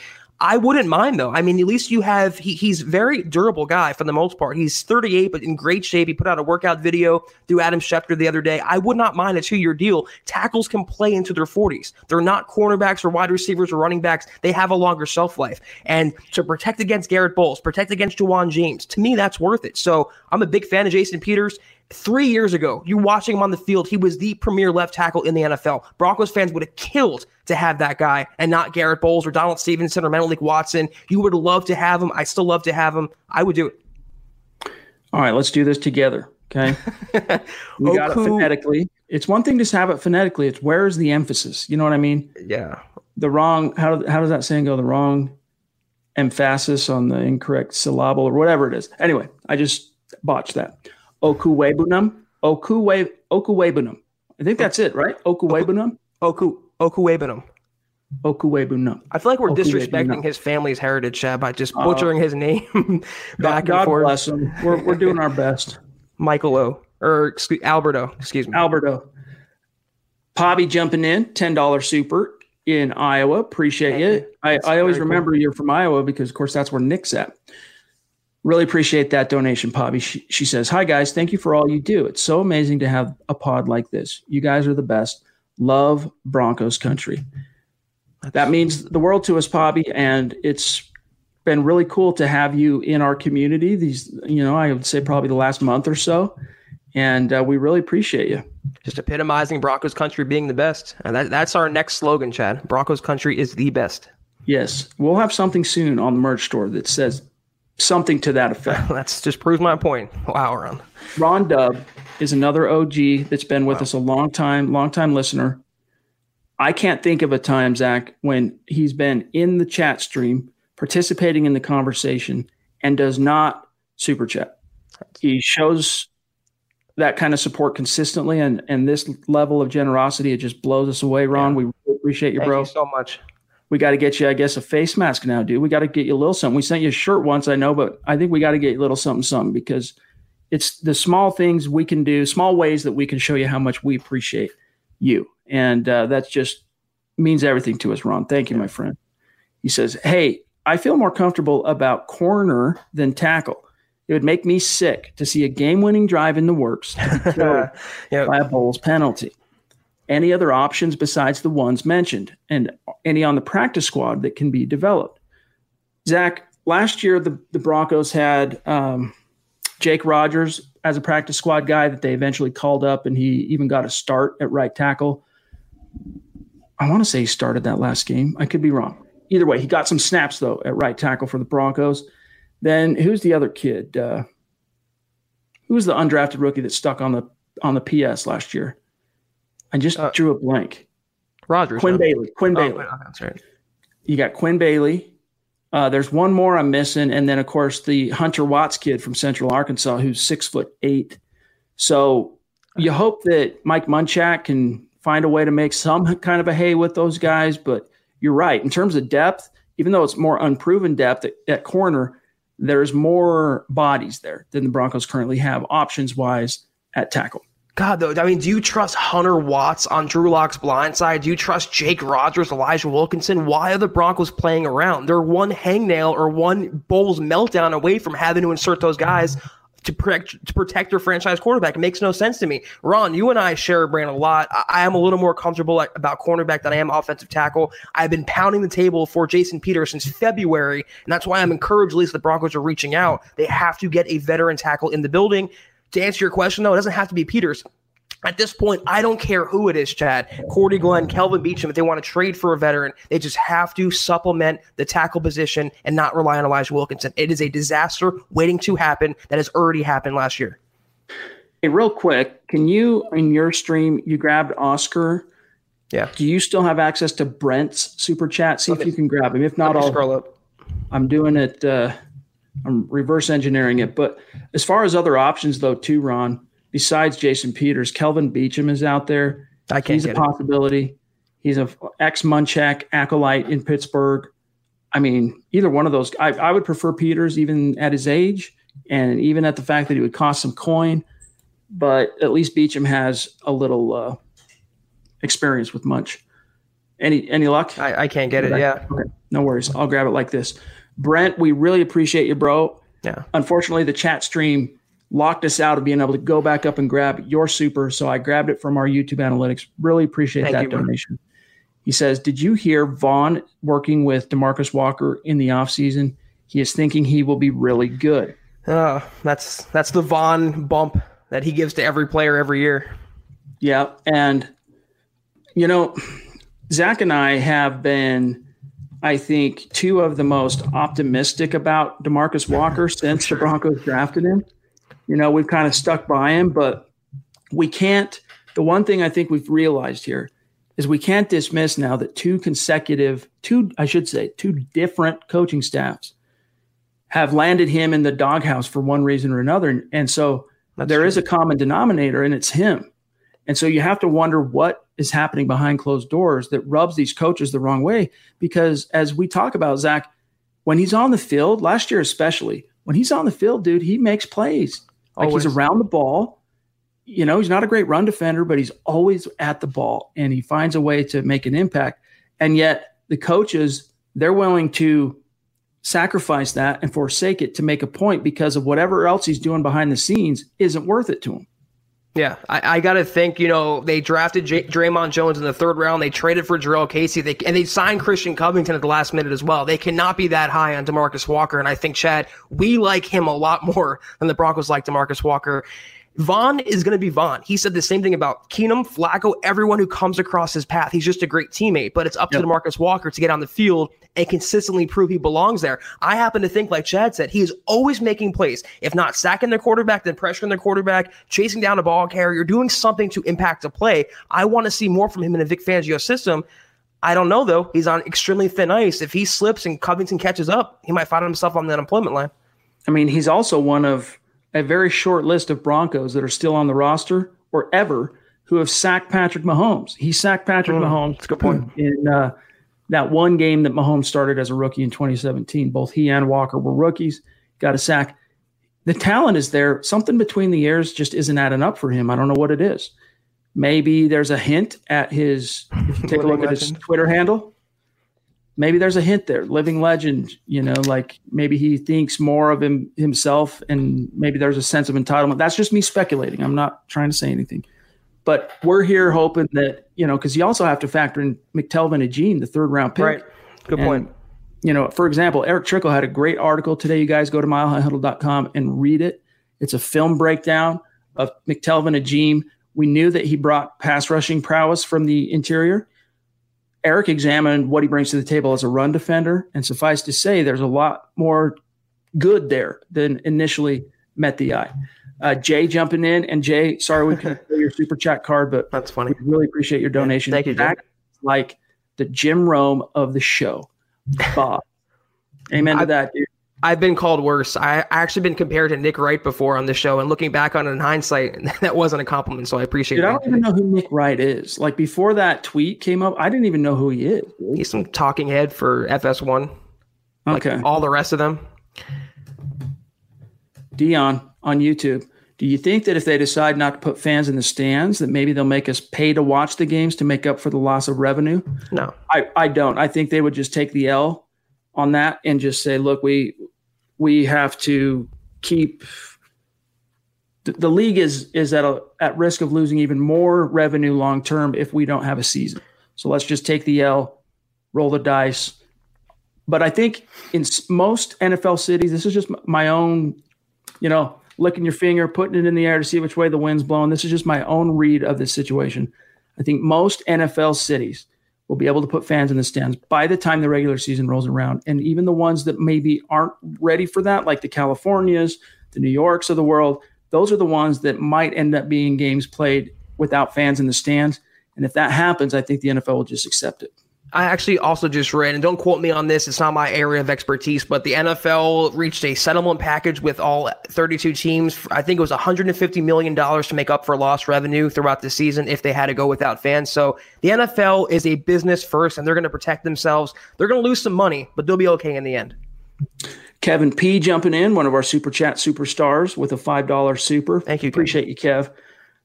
I wouldn't mind though. I mean, at least you have he, he's very durable guy for the most part. He's 38, but in great shape. He put out a workout video through Adam Schefter the other day. I would not mind a two-year deal. Tackles can play into their 40s. They're not cornerbacks or wide receivers or running backs. They have a longer shelf life. And to protect against Garrett Bolles, protect against Ja'Wuan James, to me that's worth it. So I'm a big fan of Jason Peters. Three years ago, you watching him on the field, he was the premier left tackle in the NFL. Broncos fans would have killed to have that guy and not Garrett Bolles or Donald Stephenson or Menelik Watson. You would love to have him. I still love to have him. I would do it. All right, let's do this together. Okay. we got it phonetically. It's one thing to have it phonetically. It's where is the emphasis? You know what I mean? Yeah. The wrong, how, how does that saying go? The wrong emphasis on the incorrect syllable or whatever it is. Anyway, I just botched that. Okuwebunum. Okuwe Okuwebunum. I think that's it, right? Okuwebunum. Oku Okuwebunum. Okuwebunum. I feel like we're disrespecting his family's heritage, Chad, by just butchering uh, his name back God, and forth. God bless him. We're, we're doing our best. Michael O. Or excuse, Alberto, excuse me. Alberto. Pobby jumping in, $10 super in Iowa. Appreciate Thank you. I, I always remember cool. you're from Iowa because, of course, that's where Nick's at. Really appreciate that donation, Pobby. She, she says, Hi, guys. Thank you for all you do. It's so amazing to have a pod like this. You guys are the best. Love Broncos country. That means the world to us, Pobby. And it's been really cool to have you in our community. These, you know, I would say probably the last month or so. And uh, we really appreciate you. Just epitomizing Broncos country being the best. And that, that's our next slogan, Chad. Broncos country is the best. Yes. We'll have something soon on the merch store that says something to that effect. That's just proves my point. Wow, Ron. Ron Dub is another OG that's been with wow. us a long time, long time listener. I can't think of a time, Zach, when he's been in the chat stream, participating in the conversation, and does not super chat. He shows that kind of support consistently, and and this level of generosity it just blows us away. Ron, yeah. we appreciate you, Thank bro. You so much. We got to get you, I guess, a face mask now, dude. We got to get you a little something. We sent you a shirt once, I know, but I think we got to get you a little something, something because it's the small things we can do, small ways that we can show you how much we appreciate you. And uh, that just means everything to us, Ron. Thank you, my friend. He says, Hey, I feel more comfortable about corner than tackle. It would make me sick to see a game winning drive in the works by a Bolles penalty any other options besides the ones mentioned and any on the practice squad that can be developed. Zach, last year the, the Broncos had um, Jake Rogers as a practice squad guy that they eventually called up and he even got a start at right tackle. I want to say he started that last game. I could be wrong. Either way, he got some snaps though at right tackle for the Broncos. Then who's the other kid? Uh, who was the undrafted rookie that stuck on the on the PS last year? I just uh, drew a blank. Rogers. Quinn Bailey. Quinn oh, Bailey. that's right. You got Quinn Bailey. Uh, there's one more I'm missing, and then of course the Hunter Watts kid from Central Arkansas, who's six foot eight. So you hope that Mike Munchak can find a way to make some kind of a hay with those guys. But you're right in terms of depth, even though it's more unproven depth at, at corner, there's more bodies there than the Broncos currently have options wise at tackle. God, though, I mean, do you trust Hunter Watts on Drew Lock's blind side? Do you trust Jake Rogers, Elijah Wilkinson? Why are the Broncos playing around? They're one hangnail or one Bolles meltdown away from having to insert those guys to protect to protect your franchise quarterback. It makes no sense to me. Ron, you and I share a brain a lot. I, am a little more comfortable about cornerback than I am offensive tackle. I've been pounding the table for Jason Peters since February, and that's why I'm encouraged. At least the Broncos are reaching out. They have to get a veteran tackle in the building. To answer your question, though, it doesn't have to be Peters. At this point, I don't care who it is, Chad. Cordy Glenn, Kelvin Beachum, if they want to trade for a veteran, they just have to supplement the tackle position and not rely on Elijah Wilkinson. It is a disaster waiting to happen that has already happened last year. Hey, real quick, can you in your stream you grabbed Oscar? Yeah. Do you still have access to Brent's super chat? See Let if me, you can grab him. If not, I'll scroll up. I'm doing it. Uh, I'm reverse engineering it. But as far as other options, though, too, Ron, besides Jason Peters, Kelvin Beachum is out there. I can't. He's a possibility. It. He's a ex Munchak acolyte in Pittsburgh. I mean, either one of those. I, I would prefer Peters even at his age, and even at the fact that he would cost some coin. But at least Beachum has a little uh, experience with Munch. Any any luck? I, I can't get it. Yeah. Okay. No worries. I'll grab it like this. Brent, we really appreciate you, bro. Yeah. Unfortunately, the chat stream locked us out of being able to go back up and grab your super. So I grabbed it from our YouTube analytics. Really appreciate Thank that you, donation. Bro. He says, Did you hear Von working with Demarcus Walker in the offseason? He is thinking he will be really good. Oh, that's that's the Von bump that he gives to every player every year. Yeah. And you know, Zach and I have been, I think, two of the most optimistic about Demarcus Walker since the Broncos drafted him you know, we've kind of stuck by him, but we can't. The one thing I think we've realized here is we can't dismiss now that two consecutive, two, I should say, two different coaching staffs have landed him in the doghouse for one reason or another. And so That's there true. is a common denominator, and it's him. And so you have to wonder what is happening behind closed doors that rubs these coaches the wrong way. Because as we talk about, Zach, when he's on the field, last year especially, when he's on the field, dude, he makes plays. Like always. he's around the ball. You know, he's not a great run defender, but he's always at the ball and he finds a way to make an impact. And yet the coaches, they're willing to sacrifice that and forsake it to make a point because of whatever else he's doing behind the scenes isn't worth it to him. Yeah, I, I got to think. You know, they drafted J- Dre'Mont Jones in the third round. They traded for Jurrell Casey. They and they signed Christian Covington at the last minute as well. They cannot be that high on Demarcus Walker. And I think Chad, we like him a lot more than the Broncos like Demarcus Walker. Von is going to be Von. He said the same thing about Keenum, Flacco, everyone who comes across his path. He's just a great teammate, but it's up yep. to Demarcus Walker to get on the field and consistently prove he belongs there. I happen to think, like Chad said, he is always making plays. If not sacking their quarterback, then pressuring their quarterback, chasing down a ball carrier, doing something to impact a play. I want to see more from him in a Vic Fangio system. I don't know though. He's on extremely thin ice. If he slips and Covington catches up, he might find himself on the unemployment line. I mean, he's also one of a very short list of Broncos that are still on the roster or ever who have sacked Patrick Mahomes. He sacked Patrick mm, Mahomes. That's a good point. In uh, that one game that Mahomes started as a rookie in 2017, both he and Walker were rookies, got a sack. The talent is there. Something between the ears just isn't adding up for him. I don't know what it is. Maybe there's a hint at his, if you take a look at his Twitter handle, maybe there's a hint there. Living legend, you know, like maybe he thinks more of him himself and maybe there's a sense of entitlement. That's just me speculating. I'm not trying to say anything. But we're here hoping that, you know, because you also have to factor in McTelvin Agim, the third round pick. Right. Good point. And, you know, for example, Erick Trickel had a great article today. You guys go to milehighhuddle.com and read it. It's a film breakdown of McTelvin Agim. We knew that he brought pass rushing prowess from the interior. Eric examined what he brings to the table as a run defender, and suffice to say, there's a lot more good there than initially met the eye. Uh, Jay jumping in, and Jay, sorry we couldn't play your super chat card, but That's funny. we really appreciate your donation. Thank you, Jay. Like the Jim Rome of the show, Bob. Amen to I- that, dude. I've been called worse. I I actually been compared to Nick Wright before on the show, and looking back on it in hindsight, that wasn't a compliment. So I appreciate Dude, I don't even know who Nick Wright is. Like before that tweet came up, I didn't even know who he is. dude. He's some talking head for FS1. Like Okay, all the rest of them. Dion on YouTube. Do you think that if they decide not to put fans in the stands, that maybe they'll make us pay to watch the games to make up for the loss of revenue? No. I, I don't. I think they would just take the L on that and just say, look, we we have to keep the, the league is is at a at risk of losing even more revenue long term if we don't have a season. So let's just take the L, roll the dice. But I think in most NFL cities, this is just my own, you know, licking your finger, putting it in the air to see which way the wind's blowing. This is just my own read of this situation. I think most NFL cities will be able to put fans in the stands by the time the regular season rolls around. And even the ones that maybe aren't ready for that, like the Californias, the New Yorks of the world, those are the ones that might end up being games played without fans in the stands. And if that happens, I think the NFL will just accept it. I actually also just read, and don't quote me on this, it's not my area of expertise, but the NFL reached a settlement package with all 32 teams. I think it was $150 million to make up for lost revenue throughout the season if they had to go without fans. So the NFL is a business first, and they're going to protect themselves. They're going to lose some money, but they'll be okay in the end. Kevin P jumping in, one of our super chat superstars with a $5 super. Thank you, Kevin. Appreciate you, Kev.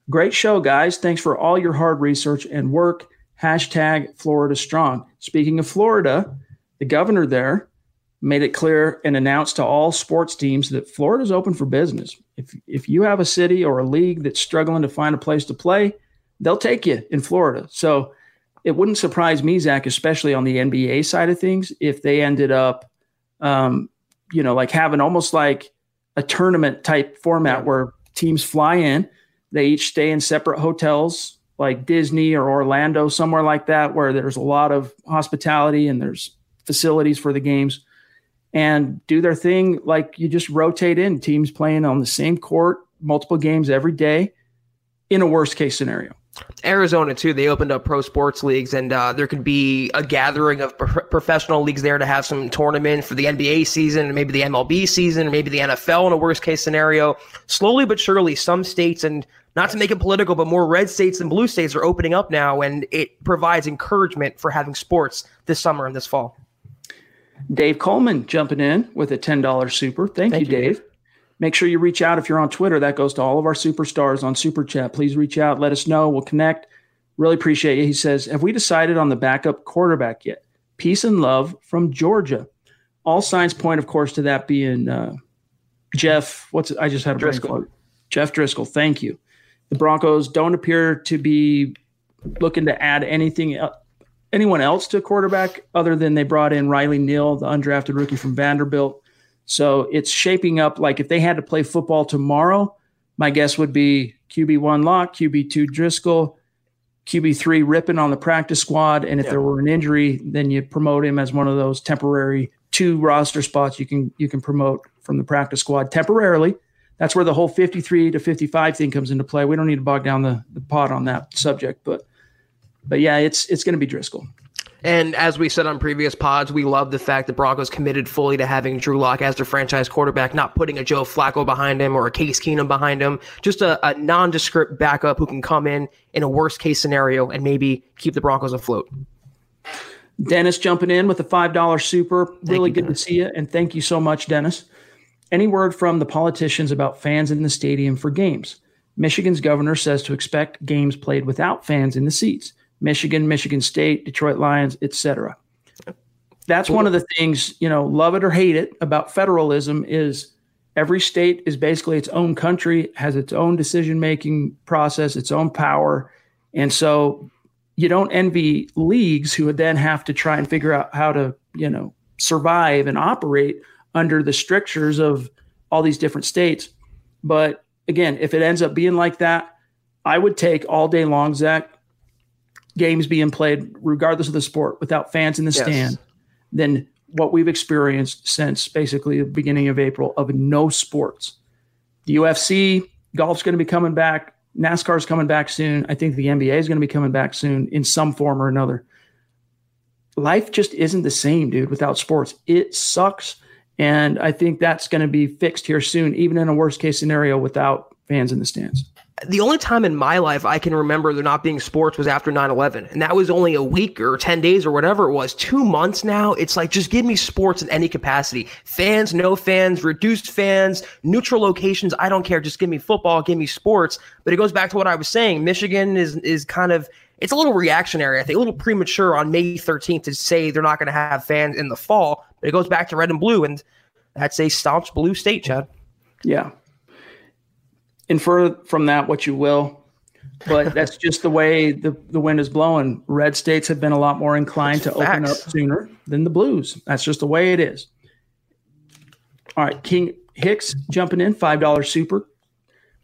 Great show, guys. Thanks for all your hard research and work. Hashtag Florida Strong. Speaking of Florida, the governor there made it clear and announced to all sports teams that Florida's open for business. If if you have a city or a league that's struggling to find a place to play, they'll take you in Florida. So it wouldn't surprise me, Zach, especially on the NBA side of things, if they ended up, um, you know, like having almost like a tournament type format where teams fly in, they each stay in separate hotels, like Disney or Orlando, somewhere like that, where there's a lot of hospitality and there's facilities for the games and do their thing. Like you just rotate in. Teams playing on the same court multiple games every day in a worst case scenario Arizona too. They opened up pro sports leagues, and uh, there could be a gathering of pro- professional leagues there to have some tournament for the NBA season, and maybe the MLB season, or maybe the NFL in a worst case scenario. Slowly but surely, some states, and not to make it political, but more red states and blue states are opening up now, and it provides encouragement for having sports this summer and this fall. dave coleman jumping in with a $10 super thank, Thank you you, dave make sure you reach out if you're on twitter. That goes to all of our superstars on super chat. Please reach out. Let us know. We'll connect. Really appreciate you. He says have we decided on the backup quarterback yet? Peace and love from georgia. All signs point of course to that being uh, jeff what's it? i just had a brain Driskel. fog. jeff Driskel. Thank you. The broncos don't appear to be looking to add anything anyone else to quarterback other than they brought in riley neal the undrafted rookie from vanderbilt so it's shaping up like if they had to play football tomorrow, my guess would be QB1 Lock, QB2 Driskel, QB3 ripping on the practice squad. And if there were an injury, then you promote him as one of those temporary two roster spots you can you can promote from the practice squad temporarily. That's where the whole 53 to 55 thing comes into play. We don't need to bog down the, the pot on that subject, but but yeah, it's it's going to be Driskel. And as we said on previous pods, we love the fact that Broncos committed fully to having Drew Lock as their franchise quarterback, not putting a Joe Flacco behind him or a Case Keenum behind him, just a, a nondescript backup who can come in in a worst case scenario and maybe keep the Broncos afloat. Dennis jumping in with a $5 super. Really you, good Dennis. to see you. And thank you so much, Dennis. Any word from the politicians about fans in the stadium for games? Michigan's governor says to expect games played without fans in the seats. Michigan, Michigan State, Detroit Lions, etc. That's one of the things, you know, love it or hate it about federalism is every state is basically its own country, has its own decision making process, its own power. And so you don't envy leagues who would then have to try and figure out how to, you know, survive and operate under the strictures of all these different states. But again, if it ends up being like that, I would take all day long, Zach, games being played regardless of the sport without fans in the yes. stand than what we've experienced since basically the beginning of April of no sports. The UFC, golf's going to be coming back. NASCAR's coming back soon. I think the NBA is going to be coming back soon in some form or another. Life just isn't the same, dude, without sports. It sucks. And I think that's going to be fixed here soon, even in a worst case scenario without fans in the stands. The only time in my life I can remember there not being sports was after 9 11. And that was only a week or 10 days or whatever it was. Two months now, it's like just give me sports in any capacity. Fans, no fans, reduced fans, neutral locations. I don't care. Just give me football, give me sports. But it goes back to what I was saying. Michigan is, is kind of it's a little reactionary, I think, a little premature on May 13th to say they're not going to have fans in the fall. But it goes back to red and blue, and that's a staunch blue state, Chad. Yeah. Infer from that what you will, but that's just the way the, the wind is blowing. Red states have been a lot more inclined that's to facts. open up sooner than the blues. That's just the way it is. All right, King Hicks jumping in, $5 super.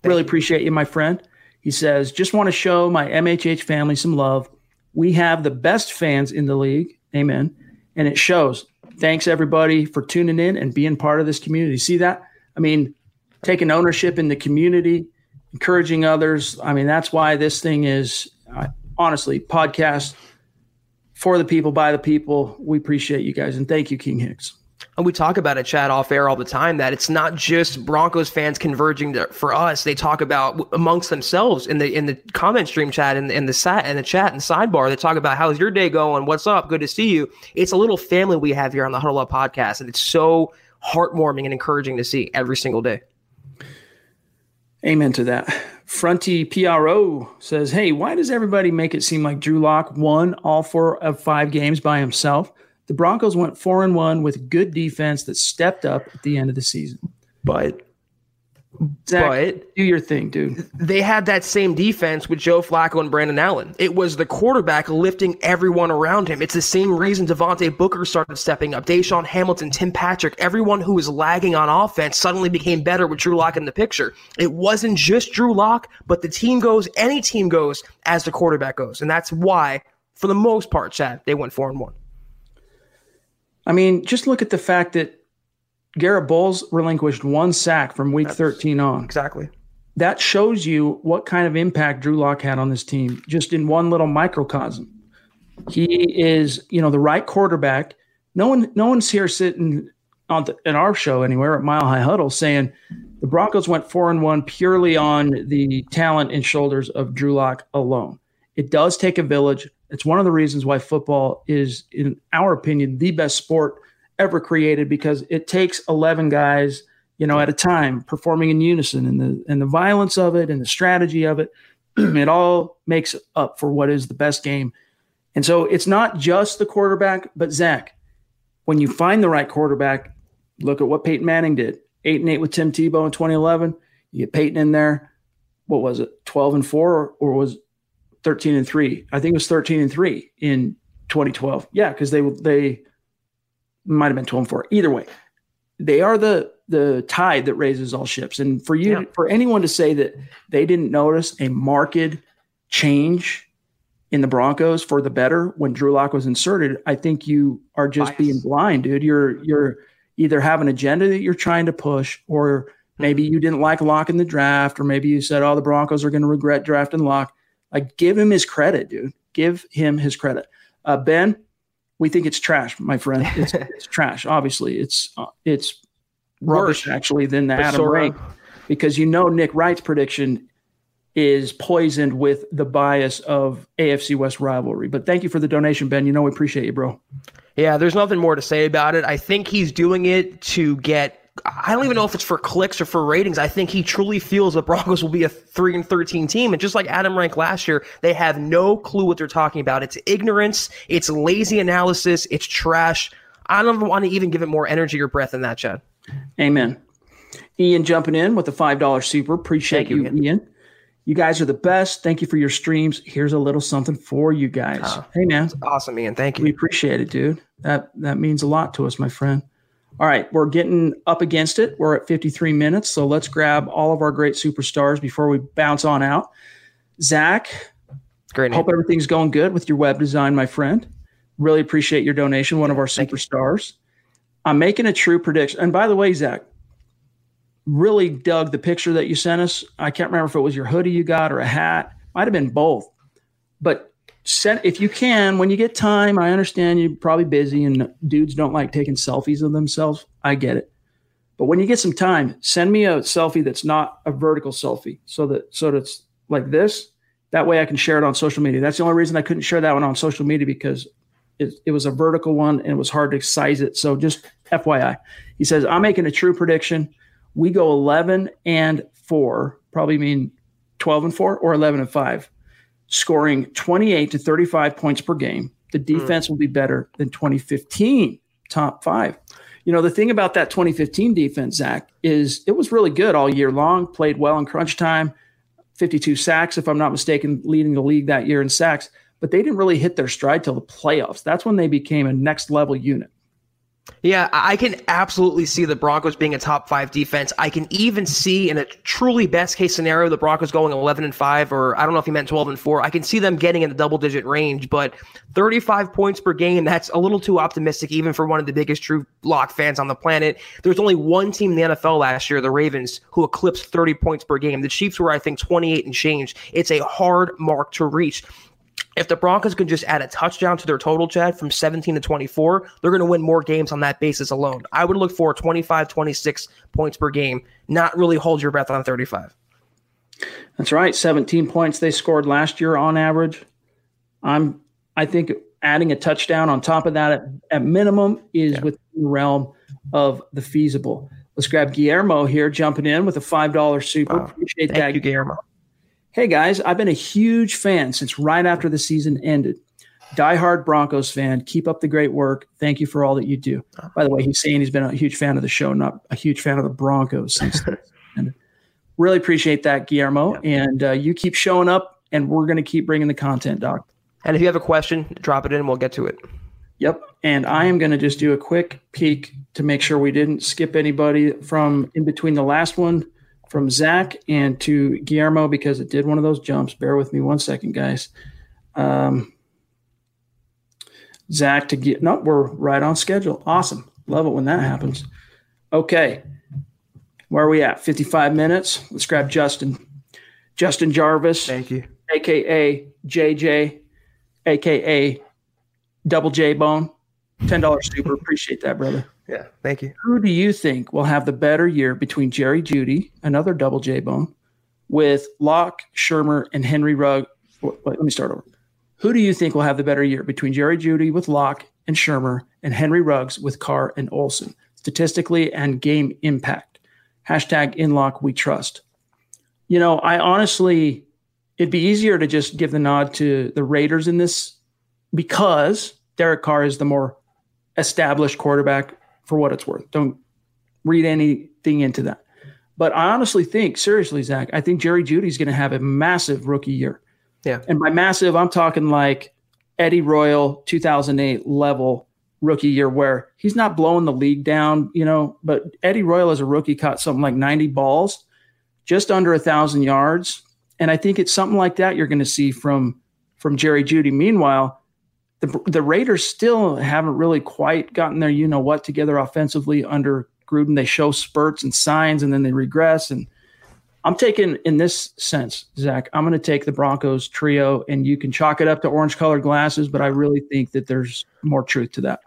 Really appreciate you, my friend. He says, just want to show my MHH family some love. We have the best fans in the league. Amen. And it shows. Thanks, everybody, for tuning in and being part of this community. See that? I mean, taking ownership in the community, encouraging others. I mean, that's why this thing is uh, honestly podcast for the people, by the people. We appreciate you guys. And thank you, King Hicks and we talk about it, Chad, off air all the time, that it's not just Broncos fans converging to, for us. They talk about amongst themselves in the in the comment stream chat and in, the sat in the chat and sidebar. They talk about how's your day going? What's up? Good to see you. It's a little family we have here on the Huddle Up podcast, and it's so heartwarming and encouraging to see every single day. Amen to that. Fronty PRO says, Hey, why does everybody make it seem like Drew Lock won all four of five games by himself? The Broncos went four and one with good defense that stepped up at the end of the season. But Zach, but do your thing, dude. They had that same defense with Joe Flacco and Brandon Allen. It was the quarterback lifting everyone around him. It's the same reason Devontae Booker started stepping up. DaeSean Hamilton, Tim Patrick, everyone who was lagging on offense suddenly became better with Drew Lock in the picture. It wasn't just Drew Lock, but the team goes, any team goes as the quarterback goes. And that's why, for the most part, Chad, they went four and one. I mean, just look at the fact that Garrett Bolles relinquished one sack from week That's 13 on. Exactly. That shows you what kind of impact Drew Lock had on this team, just in one little microcosm. He is, you know, the right quarterback. No one, no one's here sitting on the, in our show anywhere at Mile High Huddle saying the Broncos went four and one purely on the talent and shoulders of Drew Lock alone. It does take a village. It's one of the reasons why football is, in our opinion, the best sport ever created because it takes 11 guys, you know, at a time performing in unison and the and the violence of it and the strategy of it, it all makes up for what is the best game. And so it's not just the quarterback, but Zach, when you find the right quarterback, look at what Peyton Manning did. Eight and eight with Tim Tebow in 2011. You get Peyton in there. What was it? 12 and four, or, was 13 and 3. I think it was 13 and 3 in 2012. Yeah, because they they might have been 12 and 4. Either way, they are the the tide that raises all ships. And for you, yeah. for anyone to say that they didn't notice a marked change in the Broncos for the better when Drew Lock was inserted, I think you are just Bias. being blind, dude. You're you're either have an agenda that you're trying to push, or maybe you didn't like Lock in the draft, or maybe you said, "Oh, the Broncos are going to regret drafting Lock." Like, give him his credit, dude. Give him his credit. Uh, ben, we think it's trash, my friend. It's, it's trash. Obviously, it's uh, it's rubbish actually than the Adam Rank, because you know Nick Wright's prediction is poisoned with the bias of AFC West rivalry. But thank you for the donation, Ben. You know we appreciate you, bro. Yeah, there's nothing more to say about it. I think he's doing it to get I don't even know if it's for clicks or for ratings. I think he truly feels the Broncos will be a 3 and 13 team. And just like Adam Rank last year, they have no clue what they're talking about. It's ignorance, it's lazy analysis, it's trash. I don't want to even give it more energy or breath than that, Chad. Amen. Ian jumping in with the $5 super. Appreciate you, Ian. Ian. You guys are the best. Thank you for your streams. Here's a little something for you guys. Oh, hey man. awesome, Ian. Thank you. We appreciate it, dude. That that means a lot to us, my friend. All right, we're getting up against it. We're at 53 minutes, so let's grab all of our great superstars before we bounce on out. Zach, great. Name. Hope everything's going good with your web design, my friend. Really appreciate your donation. One of our superstars. I'm making a true prediction. And by the way, Zach, really dug the picture that you sent us. I can't remember if it was your hoodie you got or a hat. Might have been both. But send if you can when you get time i understand you're probably busy and dudes don't like taking selfies of themselves. I get it. But when you get some time send me a selfie that's not a vertical selfie so that so that's like this. That way i can share it on social media. That's the only reason i couldn't share that one on social media because it, it was a vertical one and it was hard to size it. So just fyi he says i'm making a true prediction. We go 11 and 4 probably mean 12 and 4 or 11 and 5 scoring 28 to 35 points per game. The hmm. defense mm. will be better than 2015 top five. You know, the thing about that 2015 defense, Zach, is it was really good all year long, played well in crunch time, 52 sacks, if I'm not mistaken, leading the league that year in sacks, but they didn't really hit their stride till the playoffs. That's when they became a next level unit. Yeah, I can absolutely see the Broncos being a top five defense. I can even see in a truly best case scenario the Broncos going 11 and five, or I don't know if he meant 12 and four. I can see them getting in the double digit range, but 35 points per game, that's a little too optimistic, even for one of the biggest true lock fans on the planet. There's only one team in the NFL last year, the Ravens, who eclipsed 30 points per game. The Chiefs were, I think, 28 and change. It's a hard mark to reach. If the Broncos can just add a touchdown to their total, Chad, from 17 to 24, they're going to win more games on that basis alone. I would look for 25, 26 points per game, not really hold your breath on 35. That's right. 17 points they scored last year on average. I'm, I think adding a touchdown on top of that at, at minimum is yeah. within the realm of the feasible. Let's grab Guillermo here, jumping in with a $5 super. Wow. Appreciate Thank that. you, Guillermo. Hey guys, I've been a huge fan since right after the season ended. Diehard Broncos fan. Keep up the great work. Thank you for all that you do. By the way, he's saying he's been a huge fan of the show, not a huge fan of the Broncos since. and really appreciate that, Guillermo. Yeah. And uh, you keep showing up, and we're going to keep bringing the content, Doc. And if you have a question, drop it in. We'll get to it. Yep. And I am going to just do a quick peek to make sure we didn't skip anybody from in between the last one from Zach and to Guillermo because it did one of those jumps. Bear with me one second, guys. Um, Zach to get no, we're right on schedule. Awesome. Love it when that happens. Okay. Where are we at? 55 minutes. Let's grab Justin. Justin Jarvis. Thank you. AKA JJ, AKA Double J Bone. $10 super. Appreciate that, brother. Yeah, thank you. Who do you think will have the better year between Jerry Jeudy, another double J bone, with Lock, Shurmur, and Henry Rugg? Wait, let me start over. Who do you think will have the better year between Jerry Jeudy with Lock and Shurmur and Henry Ruggs with Carr and Olson, statistically and game impact? Hashtag in lock we trust. You know, I honestly, it'd be easier to just give the nod to the Raiders in this because Derek Carr is the more established quarterback for what it's worth. Don't read anything into that. But I honestly think, seriously, Zach, I think Jerry Jeudy's going to have a massive rookie year. Yeah. And by massive, I'm talking like Eddie Royal 2008 level rookie year where he's not blowing the league down, you know, but Eddie Royal as a rookie caught something like 90 balls, just under a thousand yards. And I think it's something like that you're going to see from from Jerry Jeudy. Meanwhile, the the Raiders still haven't really quite gotten their you know what together offensively under Gruden. They show spurts and signs, and then they regress. And I'm taking in this sense, Zach. I'm going to take the Broncos trio, and you can chalk it up to orange colored glasses, but I really think that there's more truth to that.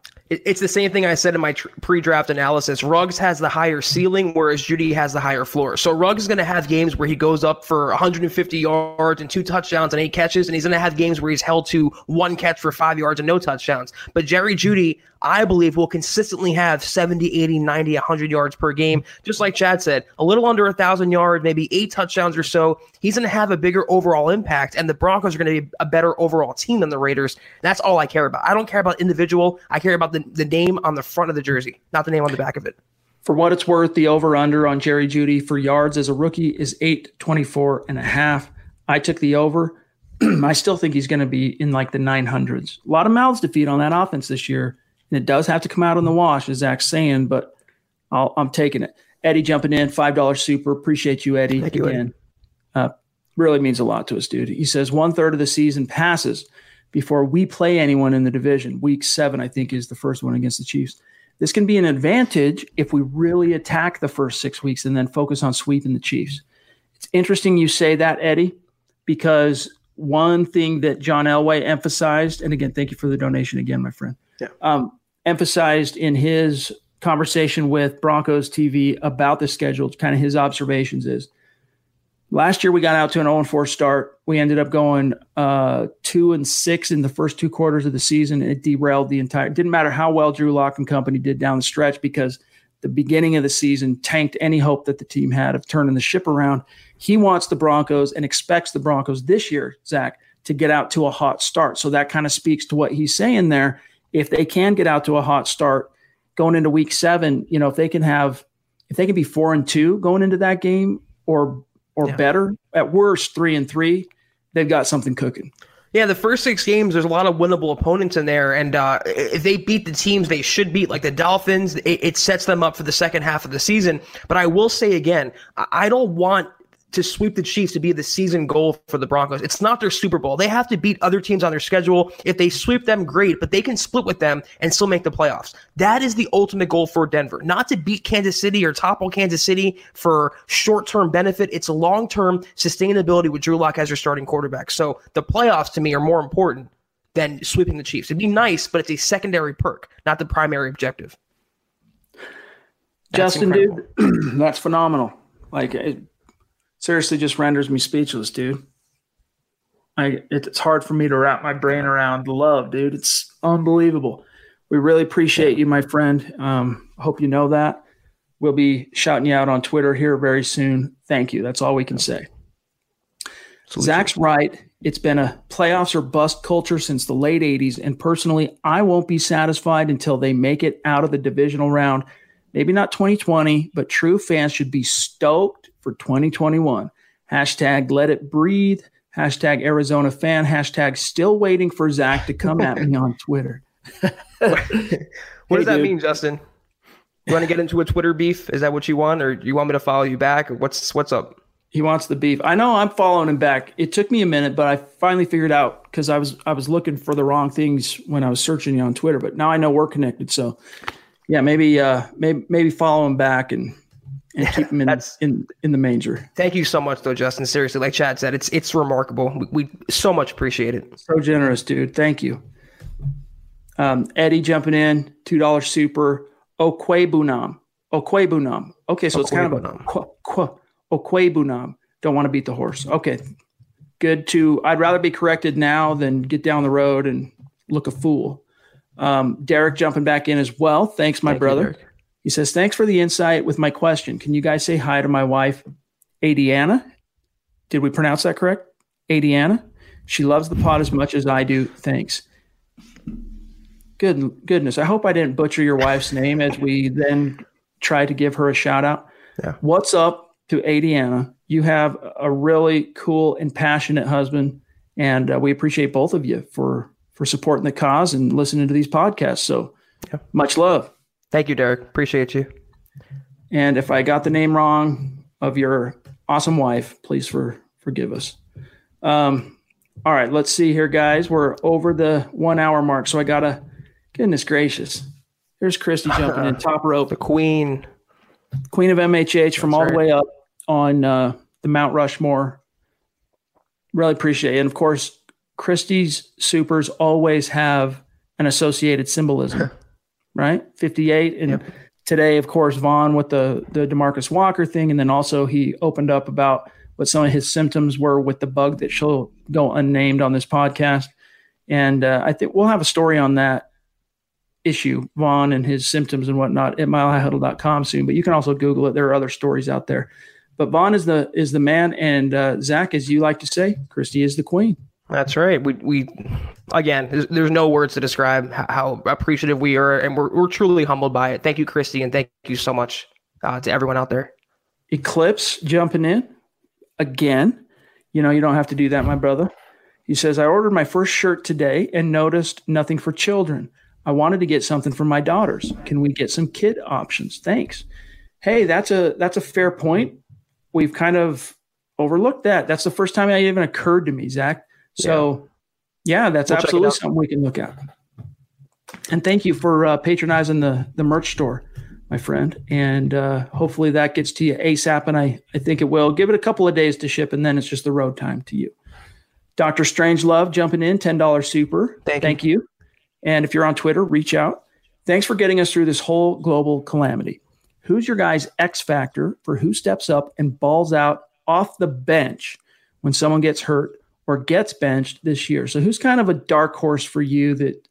It's the same thing I said in my pre-draft analysis. Ruggs has the higher ceiling, whereas Jeudy has the higher floor. So Ruggs is going to have games where he goes up for 150 yards and two touchdowns and eight catches, and he's going to have games where he's held to one catch for five yards and no touchdowns. But Jerry Jeudy, I believe, will consistently have 70, 80, 90, 100 yards per game. Just like Chad said, a little under a thousand yards, maybe eight touchdowns or so. He's going to have a bigger overall impact, and the Broncos are going to be a better overall team than the Raiders. That's all I care about. I don't care about individual. I care about the, the name on the front of the jersey, not the name on the back of it. For what it's worth, the over under on Jerry Jeudy for yards as a rookie is 824 and a half. I took the over. I still think he's going to be in like the 900s. A lot of mouths to feed on that offense this year. And it does have to come out in the wash, as Zach's saying, but i am taking it. Eddie jumping in, $5 super. Appreciate you, Eddie. Thank you, again. Eddie. Uh, really means a lot to us, dude. He says one third of the season passes before we play anyone in the division. Week seven, I think, is the first one against the Chiefs. This can be an advantage if we really attack the first six weeks and then focus on sweeping the Chiefs. It's interesting you say that, Eddie, because one thing that John Elway emphasized, and again, thank you for the donation again, my friend. Yeah. Um, emphasized in his conversation with Broncos TV about the schedule, kind of his observations is last year we got out to an 0 4 start. We ended up going uh, two and six in the first two quarters of the season. It derailed the entire. Didn't matter how well Drew Lock and company did down the stretch because the beginning of the season tanked any hope that the team had of turning the ship around. He wants the Broncos and expects the Broncos this year, Zach, to get out to a hot start. So that kind of speaks to what he's saying there if they can get out to a hot start going into week seven, you know, if they can have, if they can be four and two going into that game or, or yeah. better, at worst, three and three, they've got something cooking. Yeah, the first six games, there's a lot of winnable opponents in there, and uh, if they beat the teams they should beat, like the Dolphins, it, it, sets them up for the second half of the season. But I will say again, I don't want to sweep the Chiefs to be the season goal for the Broncos. It's not their Super Bowl. They have to beat other teams on their schedule. If they sweep them, great, but they can split with them and still make the playoffs. That is the ultimate goal for Denver. Not to beat Kansas City or topple Kansas City for short term benefit. It's long term sustainability with Drew Lock as your starting quarterback. So the playoffs to me are more important than sweeping the Chiefs. It'd be nice, but it's a secondary perk, not the primary objective. That's Justin, incredible. dude, that's phenomenal. Like, it, seriously just renders me speechless, dude. I it's hard for me to wrap my brain around the love, dude. It's unbelievable. We really appreciate you, my friend. Um, hope you know that. We'll be shouting you out on Twitter here very soon. Thank you. That's all we can say. Zach's right. It's been a playoffs or bust culture since the late 80s. And personally, I won't be satisfied until they make it out of the divisional round. Maybe not 2020, but true fans should be stoked for 2021. Hashtag let it breathe. Hashtag Arizona fan. Hashtag still waiting for Zach to come at me on Twitter. what hey, does that dude. mean, Justin? You want to get into a Twitter beef? Is that what you want, or you want me to follow you back? What's what's up? He wants the beef. I know I'm following him back. It took me a minute, but I finally figured out because I was I was looking for the wrong things when I was searching you on Twitter. But now I know we're connected. So yeah, maybe uh maybe maybe follow him back and and keep him in, That's, in in the manger. Thank you so much, though, Justin. Seriously, like Chad said, it's it's remarkable. We, we so much appreciate it. So generous, dude. Thank you. Um, Eddie jumping in, two dollar super. Okwuegbunam. Okwuegbunam. Okay, so it's kind of a qu- qu- Okwuegbunam. Don't want to beat the horse. Okay, good. To I'd rather be corrected now than get down the road and look a fool. Um, Derek jumping back in as well. Thanks, my Thank brother. You, he says, Thanks for the insight with my question. Can you guys say hi to my wife, Adiana? Did we pronounce that correct? Adiana? She loves the pod as much as I do. Thanks. Good goodness. I hope I didn't butcher your wife's name as we then try to give her a shout out. Yeah. What's up to Adiana? You have a really cool and passionate husband, and uh, we appreciate both of you for for supporting the cause and listening to these podcasts. So, yeah. much love. Thank you, Derek. Appreciate you. And if I got the name wrong of your awesome wife, please for forgive us. Um, all right, let's see here, guys. We're over the one hour mark, so I gotta. Goodness gracious! Here's Christy jumping in top rope. The queen, queen of MHH from That's all right. the way up on uh, the Mount Rushmore. Really appreciate it, and of course, Christie's supers always have an associated symbolism. right? 58. And Yep. today, of course, Von with the the Demarcus Walker thing, and then also he opened up about what some of his symptoms were with the bug that shall go unnamed on this podcast. And uh, I think we'll have a story on that issue, Von and his symptoms and whatnot at milehighhuddle.com soon. But you can also Google it. There are other stories out there. But Von is the is the man, and uh, Zach, as you like to say, Christy is the queen. That's right. We we again, there's, there's no words to describe how, appreciative we are, and we're we're truly humbled by it. Thank you, Christy, and thank you so much uh, to everyone out there. Eclipse jumping in again. You know, you don't have to do that, my brother. He says, I ordered my first shirt today and noticed nothing for children. I wanted to get something for my daughters. Can we get some kid options? Thanks. Hey, that's a that's a fair point. We've kind of overlooked that. That's the first time it even occurred to me, Zach. So yeah, that's We'll absolutely something we can look at. And thank you for uh, patronizing the the merch store, my friend. And uh, hopefully that gets to you ASAP. And I, I think it will. Give it a couple of days to ship, and then it's just the road time to you. Dr. Strange Love jumping in, $10 super. Thank you. Thank you. And if you're on Twitter, reach out. Thanks for getting us through this whole global calamity. Who's your guy's X factor for who steps up and balls out off the bench when someone gets hurt or gets benched this year? So, who's kind of a dark horse for you that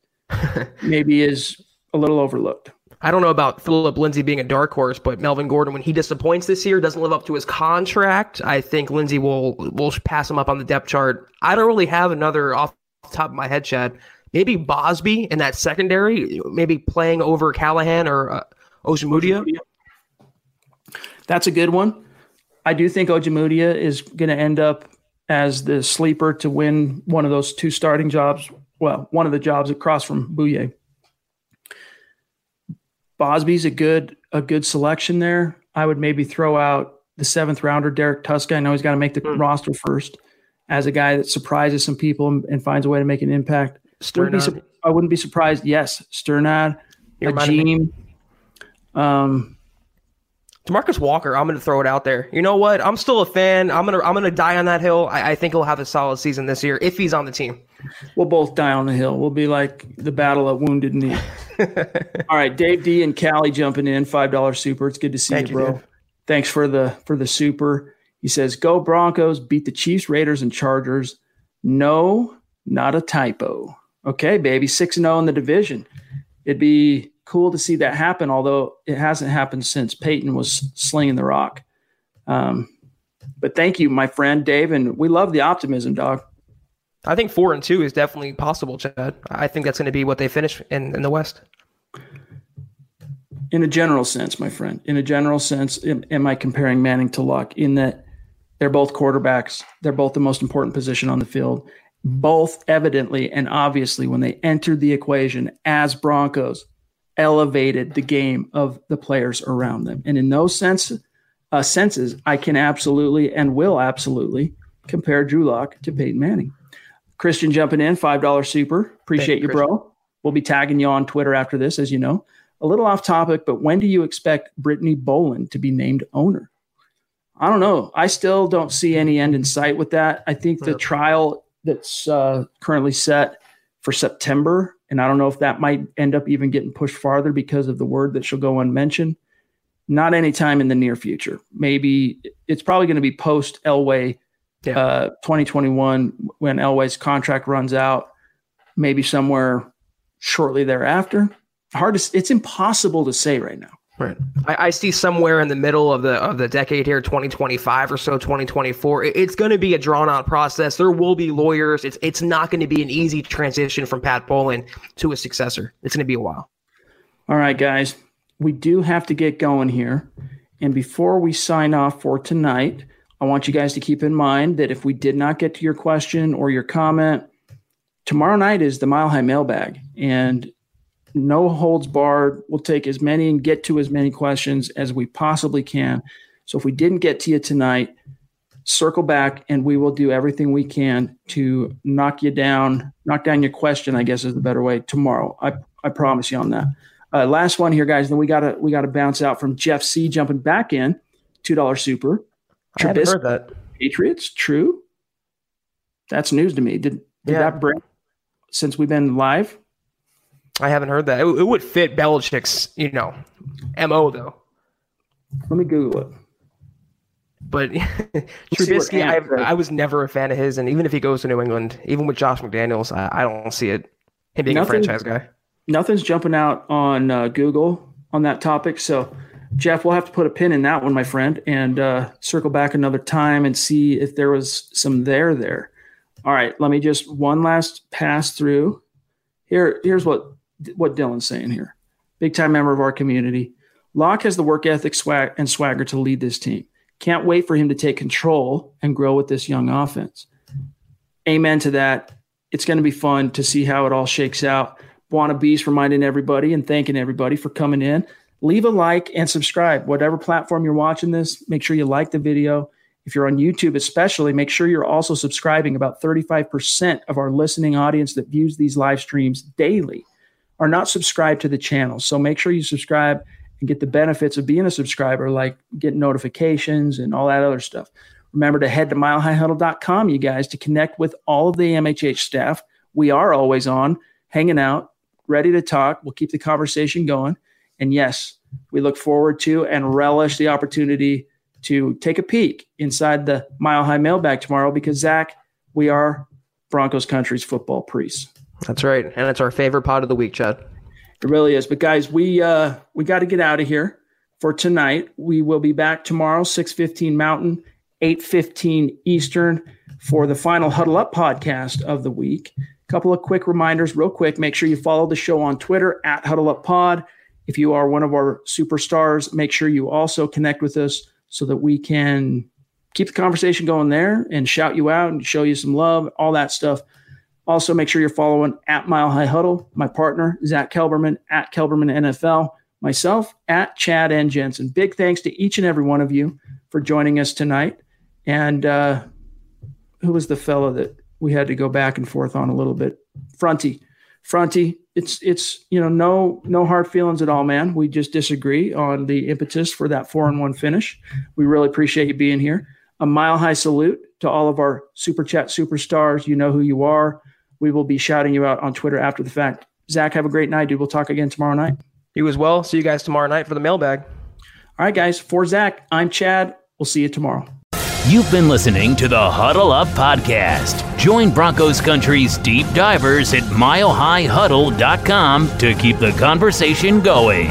maybe is a little overlooked? I don't know about Phillip Lindsay being a dark horse, but Melvin Gordon, when he disappoints this year, doesn't live up to his contract. I think Lindsay will will pass him up on the depth chart. I don't really have another off the top of my head, Chad. Maybe Bausby in that secondary, maybe playing over Callahan or uh, Ojemudia. That's a good one. I do think Ojemudia is going to end up as the sleeper to win one of those two starting jobs. Well, one of the jobs across from Bouye. Bausby's a good a good selection there. I would maybe throw out the seventh rounder, Derrek Tuszka. I know he's got to make the roster first as a guy that surprises some people and, and finds a way to make an impact. Wouldn't su- I wouldn't be surprised. Yes, Strnad, Ajim. Um, Demarcus Walker, I'm going to throw it out there. You know what? I'm still a fan. I'm gonna I'm gonna die on that hill. I, I think he'll have a solid season this year if he's on the team. We'll both die on the hill. We'll be like the battle of Wounded Knee. All right, Dave D and Callie jumping in, five dollar super. It's good to see Thank you, bro. Thanks for the for the super. He says, "Go Broncos! Beat the Chiefs, Raiders, and Chargers." No, not a typo. Okay, baby, six and zero in the division. It'd be cool to see that happen, although it hasn't happened since Peyton was slinging the rock. Um, but thank you, my friend Dave, and we love the optimism, dog. I think four and two is definitely possible, Chad. I think that's going to be what they finish in, in the West. in a general sense, my friend, in a general sense, am, am I comparing Manning to Lock in that they're both quarterbacks? They're both the most important position on the field. Both evidently and obviously, when they entered the equation as Broncos, elevated the game of the players around them. And in those sense, uh, senses, I can absolutely and will absolutely compare Drew Lock to Peyton Manning. Christian jumping in, $5 super. Appreciate Thank you, you, bro. We'll be tagging you on Twitter after this, as you know. A little off topic, but when do you expect Brittany Bowlen to be named owner? I don't know. I still don't see any end in sight with that. I think the trial that's uh, currently set for September, and I don't know if that might end up even getting pushed farther because of the word that she'll go unmentioned. Not anytime in the near future. Maybe it's probably going to be post Elway Yeah. uh, 2021 when Elway's contract runs out. Maybe somewhere shortly thereafter. Hard to, it's impossible to say right now. Right. I, I see somewhere in the middle of the of the decade here, 2025 or so, 2024. It- it's going to be a drawn out process. There will be lawyers. It's it's not going to be an easy transition from Pat Bowlen to a successor. It's going to be a while. All right, guys, we do have to get going here. And before we sign off for tonight, I want you guys to keep in mind that if we did not get to your question or your comment, tomorrow night is the Mile High Mailbag. And no holds barred. We'll take as many and get to as many questions as we possibly can. So if we didn't get to you tonight, circle back and we will do everything we can to knock you down, knock down your question, I guess is the better way tomorrow. I, I promise you on that. Uh, last one here, guys. Then we gotta we gotta bounce out from Jeff C jumping back in, two dollar super. I Trubisky heard that. Patriots, true. That's news to me. Did did Yeah. that break since we've been live? I haven't heard that. It, it would fit Belichick's, you know, mo though. Let me Google it. But Trubisky, I, I was never a fan of his, and even if he goes to New England, even with Josh McDaniels, I, I don't see it him being Nothing- a franchise guy. Nothing's jumping out on uh, Google on that topic. So, Jeff, we'll have to put a pin in that one, my friend, and uh, circle back another time and see if there was some there there. All right, let me just one last pass through. Here, here's what what Dylan's saying here. Big time member of our community. Lock has the work ethic, swag, and swagger to lead this team. Can't wait for him to take control and grow with this young offense. Amen to that. It's going to be fun to see how it all shakes out. Buona Beast reminding everybody and thanking everybody for coming in. Leave a like and subscribe. Whatever platform you're watching this, make sure you like the video. If you're on YouTube, especially, make sure you're also subscribing. About 35% of our listening audience that views these live streams daily are not subscribed to the channel. So make sure you subscribe and get the benefits of being a subscriber, like getting notifications and all that other stuff. Remember to head to milehighhuddle.com, you guys, to connect with all of the MHH staff. We are always on, hanging out, ready to talk. We'll keep the conversation going. And yes, we look forward to and relish the opportunity to take a peek inside the Mile High mailbag tomorrow because, Zach, we are Broncos country's football priests. That's right, and it's our favorite pod of the week, Chad. It really is. But guys, we uh we got to get out of here for tonight. We will be back tomorrow, 6:15 Mountain, 8:15 Eastern for the final Huddle Up podcast of the week. couple of quick reminders, real quick. Make sure you follow the show on Twitter at Huddle Up Pod. If you are one of our superstars, make sure you also connect with us so that we can keep the conversation going there and shout you out and show you some love, all that stuff. Also, make sure you're following at Mile High Huddle, my partner, Zach Kelberman, at Kelberman NFL, myself, at Chad and Jensen. Big thanks to each and every one of you for joining us tonight. And uh, who was the fellow that we had to go back and forth on a little bit? Fronty. Fronty, it's it's you know no no hard feelings at all, man. We just disagree on the impetus for that four and one finish. We really appreciate you being here. A mile high salute to all of our super chat superstars. You know who you are. We will be shouting you out on Twitter after the fact. Zach, have a great night, dude. We'll talk again tomorrow night. You as well. See you guys tomorrow night for the mailbag. All right, guys. For Zach, I'm Chad. We'll see you tomorrow. You've been listening to the Huddle Up Podcast. Join Broncos Country's deep divers at milehighhuddle.com to keep the conversation going.